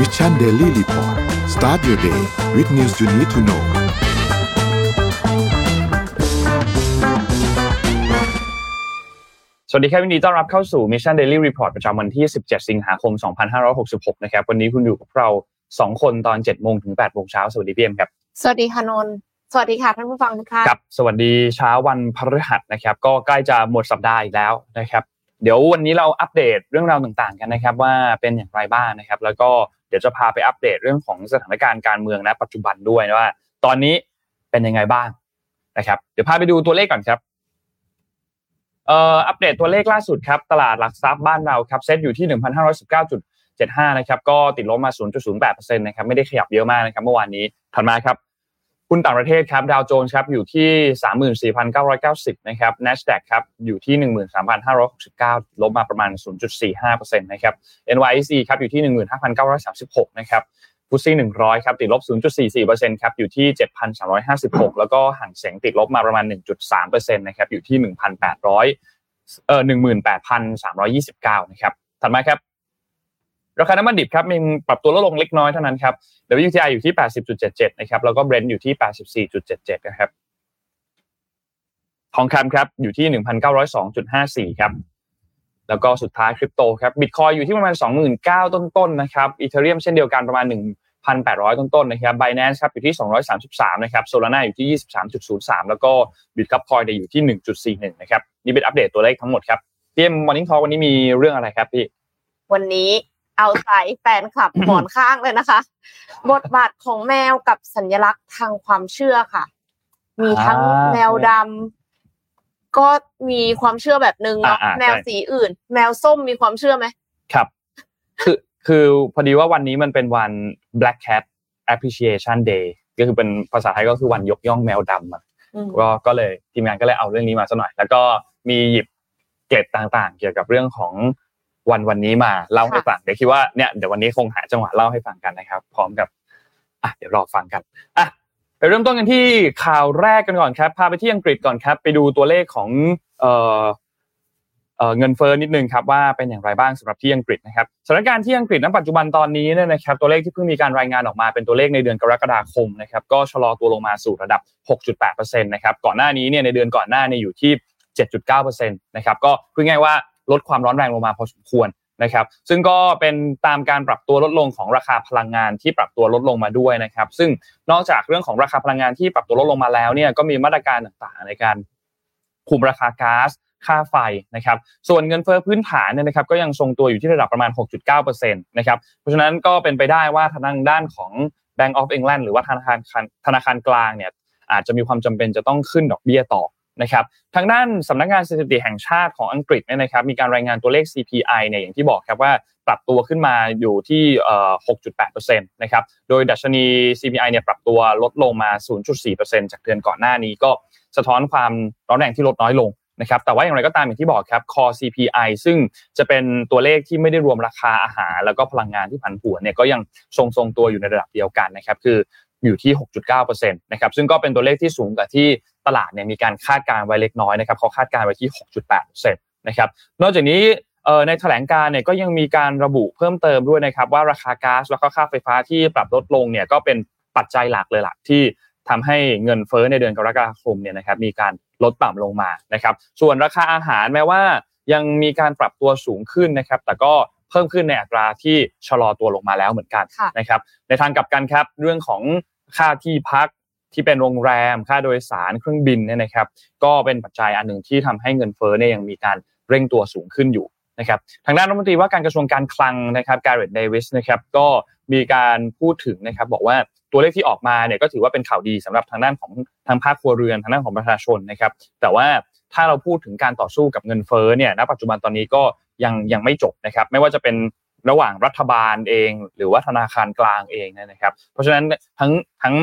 Mission Daily Report start your day with news you need to know สวัสดีครับ วันนี้ต้อนรับเข้าสู่ Mission Daily Report ประจำวันที่ 17 สิงหาคม 2566 นะครับ วันนี้คุณอยู่กับเรา 2 คนตอน 7 โมงถึง 8 โมงเช้า สวัสดีพี่เอ็มครับ สวัสดีค่ะนนท์สวัสดีค่ะท่านผู้ฟังทุกท่านครับ สวัสดีเช้าวันพฤหัสนะครับ ก็ใกล้จะหมดสัปดาห์อีกแล้วนะครับ เดี๋ยววันนี้เราอัปเดตเรื่องราวต่างๆ กันนะครับ ว่าเป็นอย่างไรบ้างนะครับ แล้วก็ เดี๋ยวจะพาไปอัปเดตเรื่องของสถานการณ์การเมืองนะปัจจุบันด้วยว่า ตอนนี้เป็นยังไงบ้างนะครับเดี๋ยวพาไปดูตัวเลขก่อนครับเอ่ออัปเดตตัวเลขล่าสุดครับตลาดหลักทรัพย์บ้านเราครับเซ็ตอยู่ที่ 1,519.75 นะครับก็ติดลบมา 0.08%นะครับไม่ได้ขยับเยอะมากนะครับเมื่อวานนี้ถัดมาครับ หุ้นต่างประเทศครับดาวโจนส์ครับอยู่ที่ 34,990 นะครับ NASDAQ ครับอยู่ที่ 13,569 ลบมาประมาณ 0.45%นะครับ NYSE ครับอยู่ที่ 15,936 นะครับฟุตซี่100 ครับติดลบ 0.44%ครับอยู่ที่ 7,356 แล้วก็ห่างเสียงติดลบมาประมาณ 1.3%นะครับอยู่ที่ 1,800 เอ่อ 18,329 นะครับ ถัดมาครับ ราคาน้ำมันดิบครับมีปรับตัวลดลงเล็กน้อยเท่านั้นครับ WTI อยู่ที่ 80.77 นะครับ แล้วก็ Brent อยู่ที่ 84.77 นะครับ ทองคำครับอยู่ที่ 1,902.54 ครับ แล้วก็สุดท้ายคริปโตครับ บิตคอยอยู่ที่ประมาณ 29,000 ต้นๆ นะครับ อีเธอเรียมเช่นเดียวกันประมาณ 1,800 ต้นๆ นะครับ Binance ครับอยู่ที่ 233 นะครับ Solana อยู่ที่ 23.03 แล้วก็ Bitkub Coin เนี่ยอยู่ที่ 1.41 นะครับ นี่เป็นอัปเดตตัวเลขทั้งหมดครับพี่เอ็ม morning talk วันนี้มีเรื่องอะไรครับพี่ วันนี้ เอาใจแฟนคลับหมอนข้างเลยนะคะ บทบาทของแมวกับสัญลักษณ์ทางความเชื่อค่ะ มีทั้งอ่าแมวดำก็มีความเชื่อแบบนึงเนาะอ่าอ่าแมวใช่สีอื่น แมวส้มมีความเชื่อไหมครับ คือคือพอดีว่าวันนี้มันเป็นวัน Black Cat Appreciation Day ก็คือเป็นภาษาไทยก็คือวันยกย่องแมวดำอะอืมก็ก็เลยทีมงานก็เลยเอาเรื่องนี้มาสักหน่อย แล้วก็มีหยิบเกร็ดต่างๆ เกี่ยวกับเรื่องของ วันวันนี้มาเล่าให้ฟังเดี๋ยวคิดว่าเนี่ยเดี๋ยววันนี้คงหาจังหวะเล่าให้ฟังกันนะครับ พร้อมกับอะเดี๋ยวรอฟังกันอะไปเริ่มต้นกันที่ข่าวแรกกันก่อนครับพาไปที่อังกฤษก่อนครับ ไปดูตัวเลขของเอ่อเอ่อเงินเฟ้อนิดนึงครับว่าเป็นอย่างไรบ้างสำหรับที่อังกฤษนะครับสถานการณ์ที่อังกฤษณปัจจุบันตอนนี้เนี่ยนะครับตัวเลขที่เพิ่งมีการรายงานออกมาเป็นตัวเลขในเดือนกรกฎาคมนะครับก็ชะลอตัวลงมาสู่ระดับ 6.8%นะครับก่อนหน้านี้เนี่ยในเดือนก่อนหน้าเนี่ยอยู่ที่ 7.9%นะครับก็พูดง่ายๆว่า ลดความร้อนแรงลงมาพอสมควรนะครับ ซึ่งก็เป็นตามการปรับตัวลดลงของราคาพลังงานที่ปรับตัวลดลงมาด้วยนะครับ ซึ่งนอกจากเรื่องของราคาพลังงานที่ปรับตัวลดลงมาแล้วเนี่ยก็มีมาตรการต่างๆ ในการคุมราคาก๊าซค่าไฟนะครับ ส่วนเงินเฟ้อพื้นฐานเนี่ยนะครับก็ยังทรงตัวอยู่ที่ระดับประมาณ 6.9%นะครับ เพราะฉะนั้นก็เป็นไปได้ว่าทางด้านของ Bank of England หรือว่าธนาคารธนาคารกลางเนี่ยอาจจะมีความจำเป็นจะต้องขึ้นดอกเบี้ยต่อ นะครับทางด้านสำนักงานสถิติแห่งชาติของอังกฤษเนี่ยนะครับมีการรายงานตัวเลข CPI เนี่ยอย่างที่บอกครับว่าปรับตัวขึ้นมาอยู่ที่เอ่อ6.8%นะครับโดยดัชนี CPI เนี่ยปรับตัวลดลงมา 0.4%จากเดือนก่อนหน้านี้ก็สะท้อนความร้อนแรงที่ลดน้อยลงนะครับแต่ว่าอย่างไรก็ตามอย่างที่บอกครับ Core CPI ซึ่งจะเป็นตัวเลขที่ไม่ได้รวมราคาอาหาร แล้วก็พลังงานที่ผันผวนเนี่ยก็ยังทรงทรงตัวอยู่ในระดับเดียวกันนะครับคืออยู่ที่ 6.9%นะครับซึ่งก็เป็นตัวเลขที่สูงกว่าที่ ตลาดเนี่ยมีการคาดการณ์ไว้เล็กน้อยนะครับเขาคาดการณ์ไว้ที่ 6.8%นะครับนอกจากนี้เอ่อในแถลงการเนี่ยก็ยังมีการระบุเพิ่มเติมด้วยนะครับว่าราคาก๊าซแล้วก็ค่าไฟฟ้าที่ปรับลดลงเนี่ยก็เป็นปัจจัยหลักเลยล่ะที่ทำให้เงินเฟ้อในเดือนกรกฎาคมเนี่ยนะครับมีการลดต่ำลงมานะครับ ส่วนราคาอาหารแม้ว่ายังมีการปรับตัวสูงขึ้นนะครับ แต่ก็เพิ่มขึ้นในอัตราที่ชะลอตัวลงมาแล้วเหมือนกันค่ะนะครับ ในทางกลับกันครับ เรื่องของค่าที่พัก ที่เป็นโรงแรมค่าโดยสารเครื่องบินเนี่ยนะครับก็เป็นปัจจัยอันหนึ่งที่ทำให้เงินเฟ้อเนี่ยยังมีการเร่งตัวสูงขึ้นอยู่นะครับทางด้านรัฐมนตรีว่าการกระทรวงการคลังนะครับการ์เรตเดวิสนะครับก็มีการพูดถึงนะครับบอกว่าตัวเลขที่ออกมาเนี่ยก็ถือว่าเป็นข่าวดีสำหรับทางด้านของทางภาคครัวเรือนทางด้านของประชาชนนะครับแต่ว่าถ้าเราพูดถึงการต่อสู้กับเงินเฟ้อเนี่ยณปัจจุบันตอนนี้ก็ยังยังไม่จบนะครับไม่ว่าจะเป็นระหว่างรัฐบาลเอง หรือว่าธนาคารกลางเองนะครับ เพราะฉะนั้นทั้งทั้ง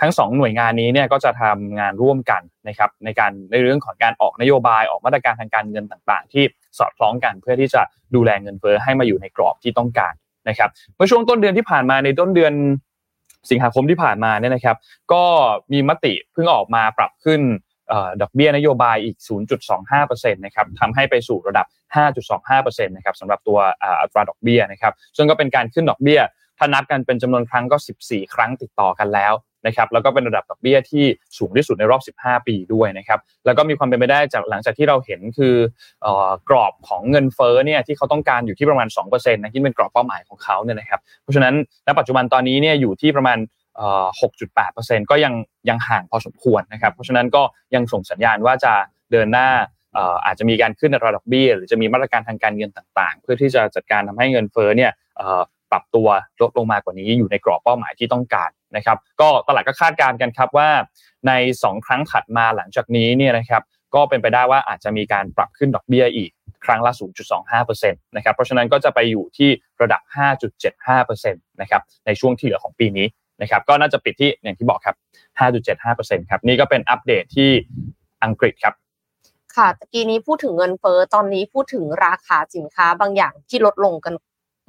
ทั้งสองหน่วยงานนี้เนี่ยก็จะทำงานร่วมกันนะครับในการในเรื่องของการออกนโยบายออกมาตรการทางการเงินต่างๆ ที่สอดคล้องกันเพื่อที่จะดูแลเงินเฟ้อให้มาอยู่ในกรอบที่ต้องการนะครับเมื่อช่วงต้นเดือนที่ผ่านมาในต้นเดือนสิงหาคมที่ผ่านมาเนี่ยนะครับ ก็มีมติเพิ่งออกมาปรับขึ้นออดอกเบี้ยนโยบายอีก 0.25%นะครับทำให้ไปสู่ระดับ 5.25%นะครับสำหรับตัวอ,อัตราดอกเบี้ยนะครับ ซึ่งก็เป็นการขึ้นดอกเบี้ย ถ้านับกันเป็นจำนวนครั้งก็ 14 ครั้งติดต่อกันแล้ว นะครับแล้วก็เป็นระดับดอกเบี้ยที่สูงที่สุดในรอบ 15 ปีด้วยนะครับแล้วก็มีความเป็นไปได้จากหลังจากที่เราเห็นคือกรอบของเงินเฟ้อเนี่ยที่เขาต้องการอยู่ที่ประมาณ2%นะที่เป็นกรอบเป้าหมายของเขาเนี่ยนะครับเพราะฉะนั้นณปัจจุบันตอนนี้เนี่ยอยู่ที่ประมาณ6.8%ก็ยังยังห่างพอสมควรนะครับเพราะฉะนั้นก็ยังส่งสัญญาณว่าจะเดินหน้าอาจจะมีการขึ้นราดอกเบี้ย หรือจะมีมาตรการทางการเงินต่างๆ เพื่อที่จะจัดการทำให้เงินเฟ้อเนี่ยปรับตัวลดลงมากว่านี้อยู่ในกรอบเป้าหมายที่ต้องการ นะครับก็ตลาดก็คาดการณ์กันครับว่าใน 2 ครั้งถัดมาหลังจากนี้เนี่ยนะครับก็เป็นไปได้ว่าอาจจะมีการปรับขึ้นดอกเบี้ยอีกครั้งละ 0.25%นะครับเพราะฉะนั้นก็จะไปอยู่ที่ระดับ 5.75%นะครับในช่วงที่เหลือของปีนี้นะครับก็น่าจะปิดที่อย่างที่บอกครับ 5.75%ครับนี่ก็เป็นอัปเดตที่อังกฤษครับค่ะตะกี้นี้พูดถึงเงินเฟ้อตอนนี้พูดถึงราคาสินค้าบางอย่างที่ลดลงกัน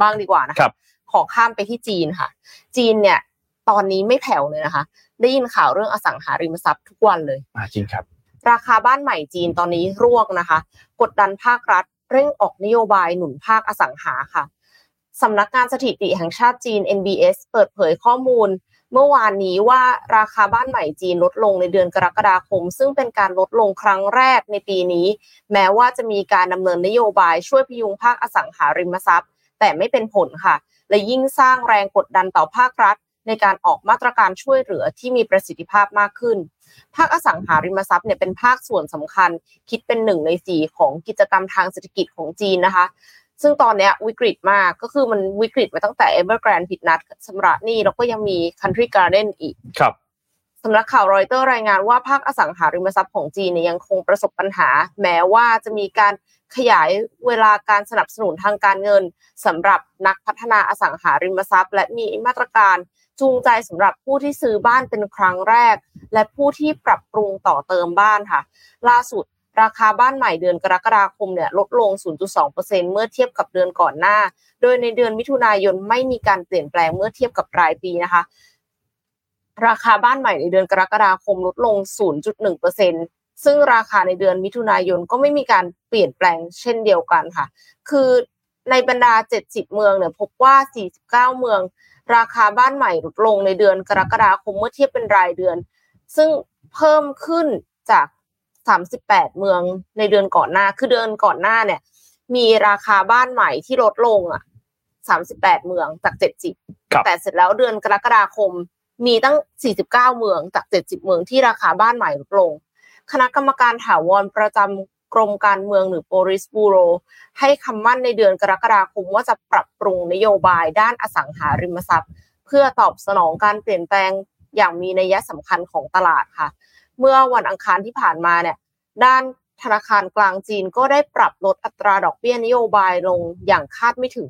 บ้างดีกว่านะคะขอข้ามไปที่จีนค่ะ จีนเนี่ย ตอนนี้ไม่แผ่วเลยนะคะ ได้ยินข่าวเรื่องอสังหาริมทรัพย์ทุกวันเลยจริงครับ ราคาบ้านใหม่จีนตอนนี้ร่วงนะคะ กดดันภาครัฐ เร่งออกนโยบายหนุนภาคอสังหาค่ะสำนักงานสถิติแห่งชาติจีน NBS เปิดเผยข้อมูล เมื่อวานนี้ว่าราคาบ้านใหม่จีนลดลงในเดือนกรกฎาคม ซึ่งเป็นการลดลงครั้งแรกในปีนี้ แม้ว่าจะมีการดำเนินนโยบายช่วยพยุงภาคอสังหาริมทรัพย์ แต่ไม่เป็นผลค่ะ และยิ่งสร้างแรงกดดันต่อภาครัฐ ในการออกมาตรการช่วยเหลือที่มีประสิทธิภาพมากขึ้น ภาคอสังหาริมทรัพย์เนี่ยเป็นภาคส่วนสำคัญ คิดเป็นหนึ่งในสี่ของกิจกรรมทางเศรษฐกิจของจีนนะคะ ซึ่งตอนนี้วิกฤตมากก็คือมันวิกฤตมาตั้งแต่ Evergrande ผิดนัดสำหรับนี่แล้วก็ยังมี Country Garden อีกครับสำนักข่าวรอยเตอร์รายงานว่าภาคอสังหาริมทรัพย์ของจีนเนี่ยยังคงประสบปัญหา แม้ว่าจะมีการขยายเวลาการสนับสนุนทางการเงินสำหรับนักพัฒนาอสังหาริมทรัพย์ และมีมาตรการ จูงใจสำหรับผู้ที่ซื้อบ้านเป็นครั้งแรก และผู้ที่ปรับปรุงต่อเติมบ้านค่ะ ล่าสุดราคาบ้านใหม่เดือนกรกฎาคมเนี่ยลดลง 0.2%เมื่อเทียบกับเดือนก่อนหน้า โดยในเดือนมิถุนายนไม่มีการเปลี่ยนแปลงเมื่อเทียบกับรายปีนะคะ ราคาบ้านใหม่ในเดือนกรกฎาคมลดลง 0.1%ซึ่งราคาในเดือนมิถุนายนก็ไม่มีการเปลี่ยนแปลงเช่นเดียวกันค่ะ คือในบรรดา 70 เมืองเนี่ยพบว่า 49 เมือง ราคาบ้านใหม่ลดลงในเดือนกรกฎาคมเมื่อเทียบเป็นรายเดือน ซึ่งเพิ่มขึ้นจาก 38 เมืองในเดือนก่อนหน้า คือเดือนก่อนหน้าเนี่ย มีราคาบ้านใหม่ที่ลดลงอะ 38 เมืองจาก 70 แต่เสร็จแล้วเดือนกรกฎาคมมีตั้ง 49 เมืองจาก 70 เมืองที่ราคาบ้านใหม่ลดลง คณะกรรมการถาวรประจำ กรมการเมืองหรือ Boris Bureau ให้คำมั่นในเดือนกรกฎาคมว่าจะปรับปรุงนโยบายด้านอสังหาริมทรัพย์ เพื่อตอบสนองการเปลี่ยนแปลงอย่างมีนัยสำคัญของตลาดค่ะ เมื่อวันอังคารที่ผ่านมาเนี่ยด้านธนาคารกลางจีนก็ได้ปรับลดอัตราดอกเบี้ยนโยบายลงอย่างคาดไม่ถึง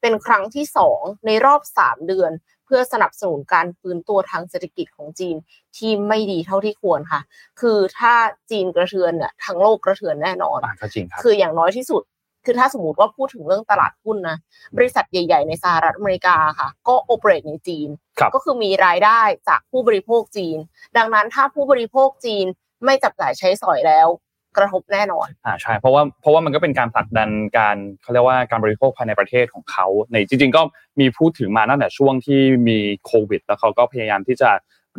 เป็นครั้งที่สองในรอบสามเดือน เพื่อสนับสนุนการฟื้นตัวทางเศรษฐกิจของจีนที่ไม่ดีเท่าที่ควรค่ะ คือถ้าจีนกระเทือนเนี่ยทั้งโลกกระเทือนแน่นอนก็จริงครับคืออย่างน้อยที่สุด คือถ้าสมมติว่าพูดถึงเรื่องตลาดหุ้นนะบริษัทใหญ่ ๆ ในสหรัฐอเมริกาค่ะ ก็โอเปเรตในจีน ก็คือมีรายได้จากผู้บริโภคจีน ดังนั้นถ้าผู้บริโภคจีนไม่จับจ่ายใช้สอยแล้ว กระทบแน่นอนอ่าใช่เพราะว่าเพราะว่ามันก็เป็นการผลักดันการเขาเรียกว่าการบริโภคภายในประเทศของเขาในจริง ๆ ก็มีพูดถึงมาตั้งแต่ช่วงที่มีโควิด แล้วเขาก็พยายามที่จะ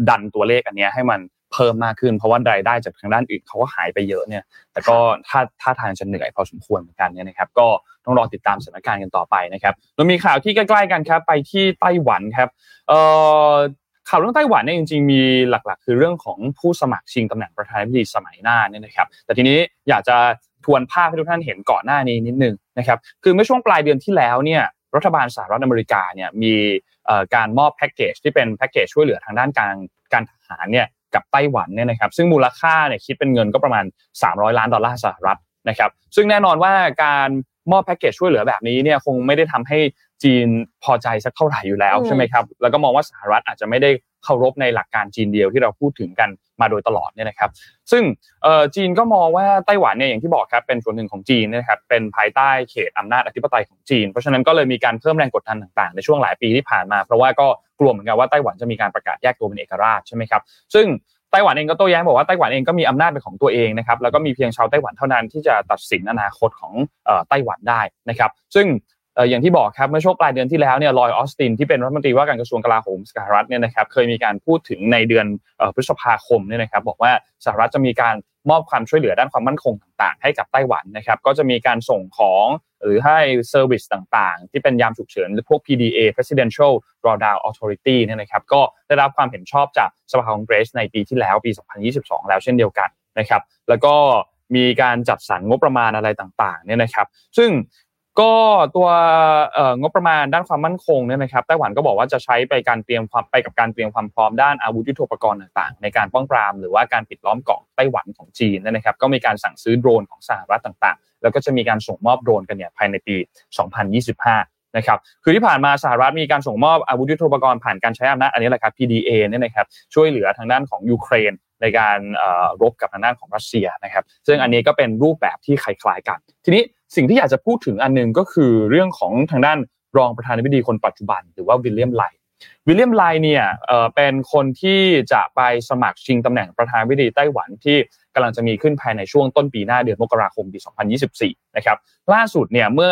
ดันตัวเลขอันนี้ให้มันเพิ่มมากขึ้น เพราะว่ารายได้จากทางด้านอื่นเขาก็หายไปเยอะเนี่ย แต่ก็ถ้าถ้าทางจะเหนื่อยพอสมควรเหมือนกันเนี่ยนะครับ ก็ต้องรอติดตามสถานการณ์กันต่อไปนะครับเรามีข่าวที่ใกล้ๆกันครับ ไปที่ไต้หวันครับเอ่อ ข่าวเรื่องไต้หวันเนี่ยจริงๆมีหลักๆ คือเรื่องของผู้สมัครชิงตำแหน่งประธานาธิบดีสมัยหน้าเนี่ยนะครับ แต่ทีนี้อยากจะทวนภาพให้ทุกท่านเห็นก่อนหน้านี้นิดนึงนะครับคือเมื่อช่วงปลายเดือนที่แล้วเนี่ยรัฐบาลสหรัฐอเมริกาเนี่ยมีการมอบแพ็กเกจที่เป็นแพ็กเกจช่วยเหลือทางด้านการการทหารเนี่ยกับไต้หวันเนี่ยนะครับซึ่งมูลค่าเนี่ยคิดเป็นเงินก็ประมาณ 300 ล้านดอลลาร์สหรัฐนะครับซึ่งแน่นอนว่าการมอบแพ็กเกจช่วยเหลือแบบนี้เนี่ยคงไม่ได้ทำให้ จีนพอใจสักเท่าไหร่อยู่แล้วใช่ไหมครับแล้วก็มองว่าสหรัฐอาจจะไม่ได้เคารพในหลักการจีนเดียวที่เราพูดถึงกันมาโดยตลอดเนี่ยนะครับ ซึ่งจีนก็มองว่าไต้หวันเนี่ยอย่างที่บอกครับเป็นส่วนหนึ่งของจีนนะครับเป็นภายใต้เขตอำนาจอธิปไตยของจีน เพราะฉะนั้นก็เลยมีการเพิ่มแรงกดดันต่างๆ ในช่วงหลายปีที่ผ่านมา เพราะว่าก็กลัวเหมือนกันว่าไต้หวันจะมีการประกาศแยกตัวเป็นเอกราชใช่ไหมครับซึ่งไต้หวันเองก็โต้แย้งบอกว่าไต้หวันเองก็มีอำนาจเป็นของตัวเองนะครับแล้วก็มีเพียงชาวไต้หวันเท่านั้นที่จะตัดสินอนาคตของไต้หวันได้นะครับ ซึ่ง อย่างที่บอกครับเมื่อช่วงปลายเดือนที่แล้วเนี่ยลอยออสตินที่เป็นรัฐมนตรีว่าการกระทรวงกลาโหมสหรัฐเนี่ยนะครับเคยมีการพูดถึงในเดือนพฤษภาคมเนี่ยนะครับบอกว่าสหรัฐจะมีการมอบความช่วยเหลือด้านความมั่นคงต่างๆ ให้กับไต้หวันนะครับก็จะมีการส่งของหรือให้ service ต่างๆ ที่เป็นยามฉุกเฉินหรือพวก PDA Presidential Drawdown Authority เนี่ยนะครับก็ได้รับความเห็นชอบจากสภาคองเกรสในปีที่แล้วปี 2022 แล้วเช่นเดียวกันนะครับแล้วก็มีการจัดสรรงบประมาณอะไรต่างๆเนี่ยนะครับ ซึ่ง ก็ตัวงบประมาณด้านความมั่นคงเนี่ยนะครับไต้หวันก็บอกว่าจะใช้ไปการเตรียมความไปกับการเตรียมความพร้อมด้านอาวุธยุทโธปกรณ์ต่างๆ ในการป้องปรามหรือว่าการปิดล้อมเกาะไต้หวันของจีนนะครับ ก็มีการสั่งซื้อโดรนของสหรัฐต่างๆ แล้วก็จะมีการส่งมอบโดรนกันเนี่ยภายในปี 2025 นะครับ คือที่ผ่านมาสหรัฐมีการส่งมอบอาวุธยุทโธปกรณ์ผ่านการใช้อำนาจอันนี้แหละครับ PDA เนี่ยนะครับช่วยเหลือทางด้านของยูเครนในการรบกับทางด้านของรัสเซียนะครับ ซึ่งอันนี้ก็เป็นรูปแบบที่คล้ายๆกัน ทีนี้ สิ่งที่อยากจะพูดถึงอันนึงก็คือเรื่องของทางด้านรองประธานาธิบดีคนปัจจุบัน หรือว่าวิลเลียมไลวิลเลียมไลเนี่ยเป็นคนที่จะไปสมัครชิงตำแหน่งประธานาธิบดีไต้หวันที่กำลังจะมีขึ้นภายในช่วงต้นปีหน้าเดือนมกราคมปี 2024 นะครับล่าสุดเนี่ยเมื่อ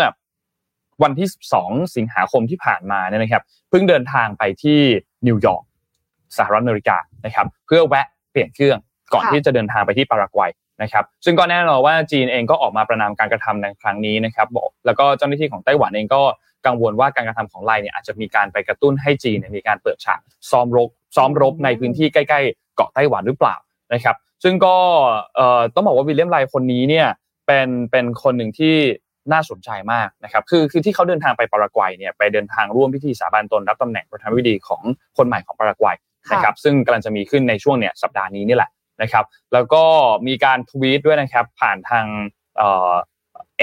วันที่ 12 สิงหาคมที่ผ่านมาเนี่ยนะครับเพิ่งเดินทางไปที่นิวยอร์กสหรัฐอเมริกานะครับเพื่อแวะเปลี่ยนเครื่องก่อนที่จะเดินทางไปที่ปารากวัย นะครับซึ่งก็แน่นอนว่าจีนเองก็ออกมาประนามการกระทำในครั้งนี้นะครับบอกแล้วก็เจ้าหน้าที่ของไต้หวันเองก็กังวลว่าการกระทำของไลเนี่ยอาจจะมีการไปกระตุ้นให้จีนมีการเปิดฉากซ้อมรบซ้อมรบในพื้นที่ใกล้ๆเกาะไต้หวันหรือเปล่านะครับซึ่งก็ต้องบอกว่าวิลเลียมไลคนนี้เนี่ยเป็นเป็นคนหนึ่งที่น่าสนใจมากนะครับคือคือที่เขาเดินทางไปปารากวัยเนี่ยไปเดินทางร่วมพิธีสาบานตนรับตำแหน่งประธานาธิบดีของคนใหม่ของปารากวัยนะครับซึ่งกำลังจะมีขึ้นในช่วงเนี่ยสัปดาห์นี้นี่แหละ นะครับแล้วก็มีการทวีตด้วยนะครับผ่านทางเอ่อ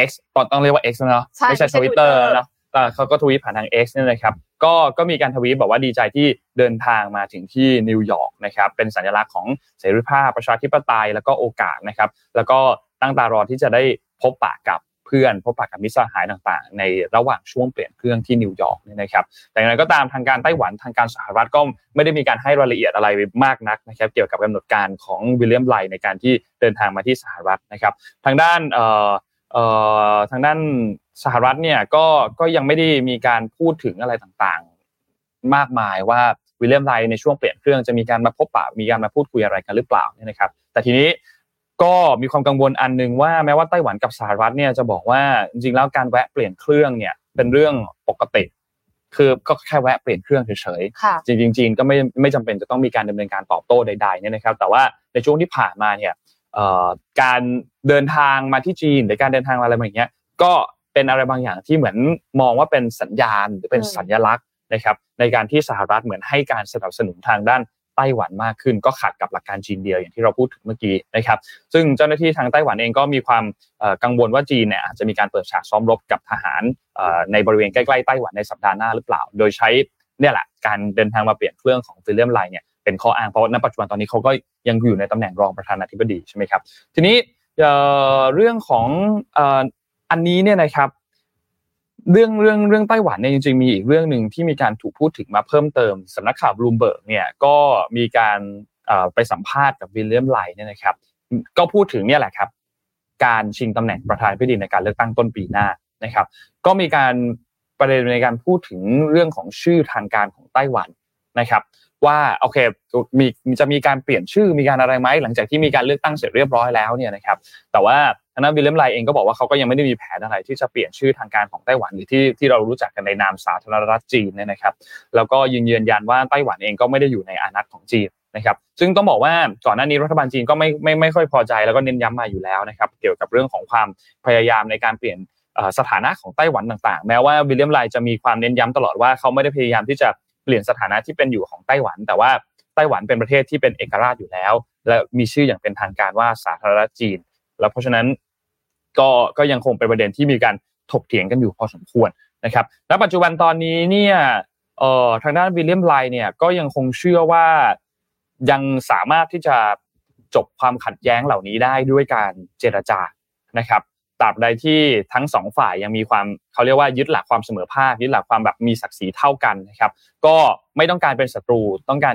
X ตอนต้องเรียกว่า X เนาะไม่ใช่ทวิตเตอร์นะเขาก็ทวีตผ่านทาง X นี่นะครับก็ก็มีการทวีตบอกว่าดีใจที่เดินทางมาถึงที่นิวยอร์กนะครับเป็นสัญลักษณ์ของเสรีภาพประชาธิปไตยแล้วก็โอกาสนะครับแล้วก็ตั้งตารอที่จะได้พบปะกับ พื่อนพบปะกับมิตรสหายต่างๆ ในระหว่างช่วงเปลี่ยนเครื่องที่นิวยอร์กนี่นะครับแต่อย่างไรก็ตามทางการไต้หวันทางการสหรัฐก็ไม่ได้มีการให้รายละเอียดอะไรมากนักนะครับเกี่ยวกับกำหนดการของวิลเลียมไลในการที่เดินทางมาที่สหรัฐนะครับทางด้านเอ่อเอ่อทางด้านสหรัฐเนี่ยก็ก็ยังไม่ได้มีการพูดถึงอะไรต่างๆ มากมายว่าวิลเลียมไลในช่วงเปลี่ยนเครื่องจะมีการมาพบปะมีการมาพูดคุยอะไรกันหรือเปล่าเนี่ยนะครับแต่ทีนี้ ก็มีความกังวลอันหนึ่งว่าแม้ว่าไต้หวันกับสหรัฐเนี่ยจะบอกว่าจริงๆแล้วการแวะเปลี่ยนเครื่องเนี่ยเป็นเรื่องปกติ คือก็แค่แวะเปลี่ยนเครื่องเฉยๆจริงๆจีนก็ไม่ไม่จำเป็นจะต้องมีการดำเนินการตอบโต้ใดๆเนี่ยนะครับ แต่ว่าในช่วงที่ผ่านมาเนี่ยการเดินทางมาที่จีนหรือการเดินทางมาอะไรแบบนี้ก็เป็นอะไรบางอย่างที่เหมือนมองว่าเป็นสัญญาณหรือเป็นสัญลักษณ์นะครับในการที่สหรัฐเหมือนให้การสนับสนุนทางด้าน ไต้หวันมากขึ้น ก็ขัดกับหลักการจีนเดียวอย่างที่เราพูดถึงเมื่อกี้นะครับซึ่งเจ้าหน้าที่ทางไต้หวันเองก็มีความกังวลว่าจีนเนี่ยอาจจะมีการเปิดฉากซ้อมรบกับทหารในบริเวณใกล้ๆไต้หวันในสัปดาห์หน้าหรือเปล่า โดยใช้เนี่ยแหละการเดินทางมาเปลี่ยนเครื่องของฟิลเลียมไลน์เนี่ยเป็นข้ออ้างเพราะณปัจจุบันตอนนี้เขาก็ยังอยู่ในตำแหน่งรองประธานาธิบดีใช่ไหมครับทีนี้เรื่องของอันนี้เนี่ยนะครับ เรื่องเรื่องเรื่องไต้หวันเนี่ยจริงๆมีอีกเรื่องหนึ่งที่มีการถูกพูดถึงมาเพิ่มเติมสำนักข่าวบลูมเบิร์กเนี่ยก็มีการไปสัมภาษณ์กับวิลเลียมไลเนี่ยนะครับ ก็พูดถึงเนี่ยแหละครับ การชิงตำแหน่งประธานาธิบดีในการเลือกตั้งต้นปีหน้านะครับ ก็มีการประเด็นในการพูดถึงเรื่องของชื่อทางการของไต้หวันนะครับ ว่าโอเคมีจะมีการเปลี่ยนชื่อมีการอะไรไหมหลังจากที่มีการเลือกตั้งเสร็จเรียบร้อยแล้วเนี่ยนะครับแต่ว่าทางด้านวิลเลมไลเองก็บอกว่าเขาก็ยังไม่ได้มีแผนอะไรที่จะเปลี่ยนชื่อทางการของไต้หวันหรือที่ที่เรารู้จักกันในนามสาธารณรัฐจีนเนี่ยนะครับ แล้วก็ยืนยันยันว่าไต้หวันเองก็ไม่ได้อยู่ในอานัตของจีนนะครับซึ่งต้องบอกว่าก่อนหน้านี้รัฐบาลจีนก็ไม่ไม่ไม่ค่อยพอใจแล้วก็เน้นย้ำมาอยู่แล้วนะครับเกี่ยวกับเรื่องของความพยายามในการเปลี่ยนสถานะของไต้หวันต่างๆ แม้ว่าวิลเลียมไลจะมีความเน้นย้ำตลอดว่าเขาไม่ได้พยายามที่จะ เปลี่ยนสถานะที่เป็นอยู่ของไต้หวัน แต่ว่าไต้หวันเป็นประเทศที่เป็นเอกราชอยู่แล้ว และมีชื่ออย่างเป็นทางการว่าสาธารณรัฐจีน แล้วเพราะฉะนั้นก็ก็ยังคงเป็นประเด็นที่มีการถกเถียงกันอยู่พอสมควรนะครับและปัจจุบันตอนนี้เนี่ยเอ่อทางด้านวิลเลียมไลเนี่ยก็ยังคงเชื่อว่ายังสามารถที่จะจบความขัดแย้งเหล่านี้ได้ด้วยการเจรจานะครับ ตราบใดที่ทั้งสองฝ่ายยังมีความเขาเรียกว่ายึดหลักความเสมอภาคยึดหลักความแบบมีศักดิ์ศรีเท่ากันนะครับ ก็ไม่ต้องการเป็นศัตรูต้องการ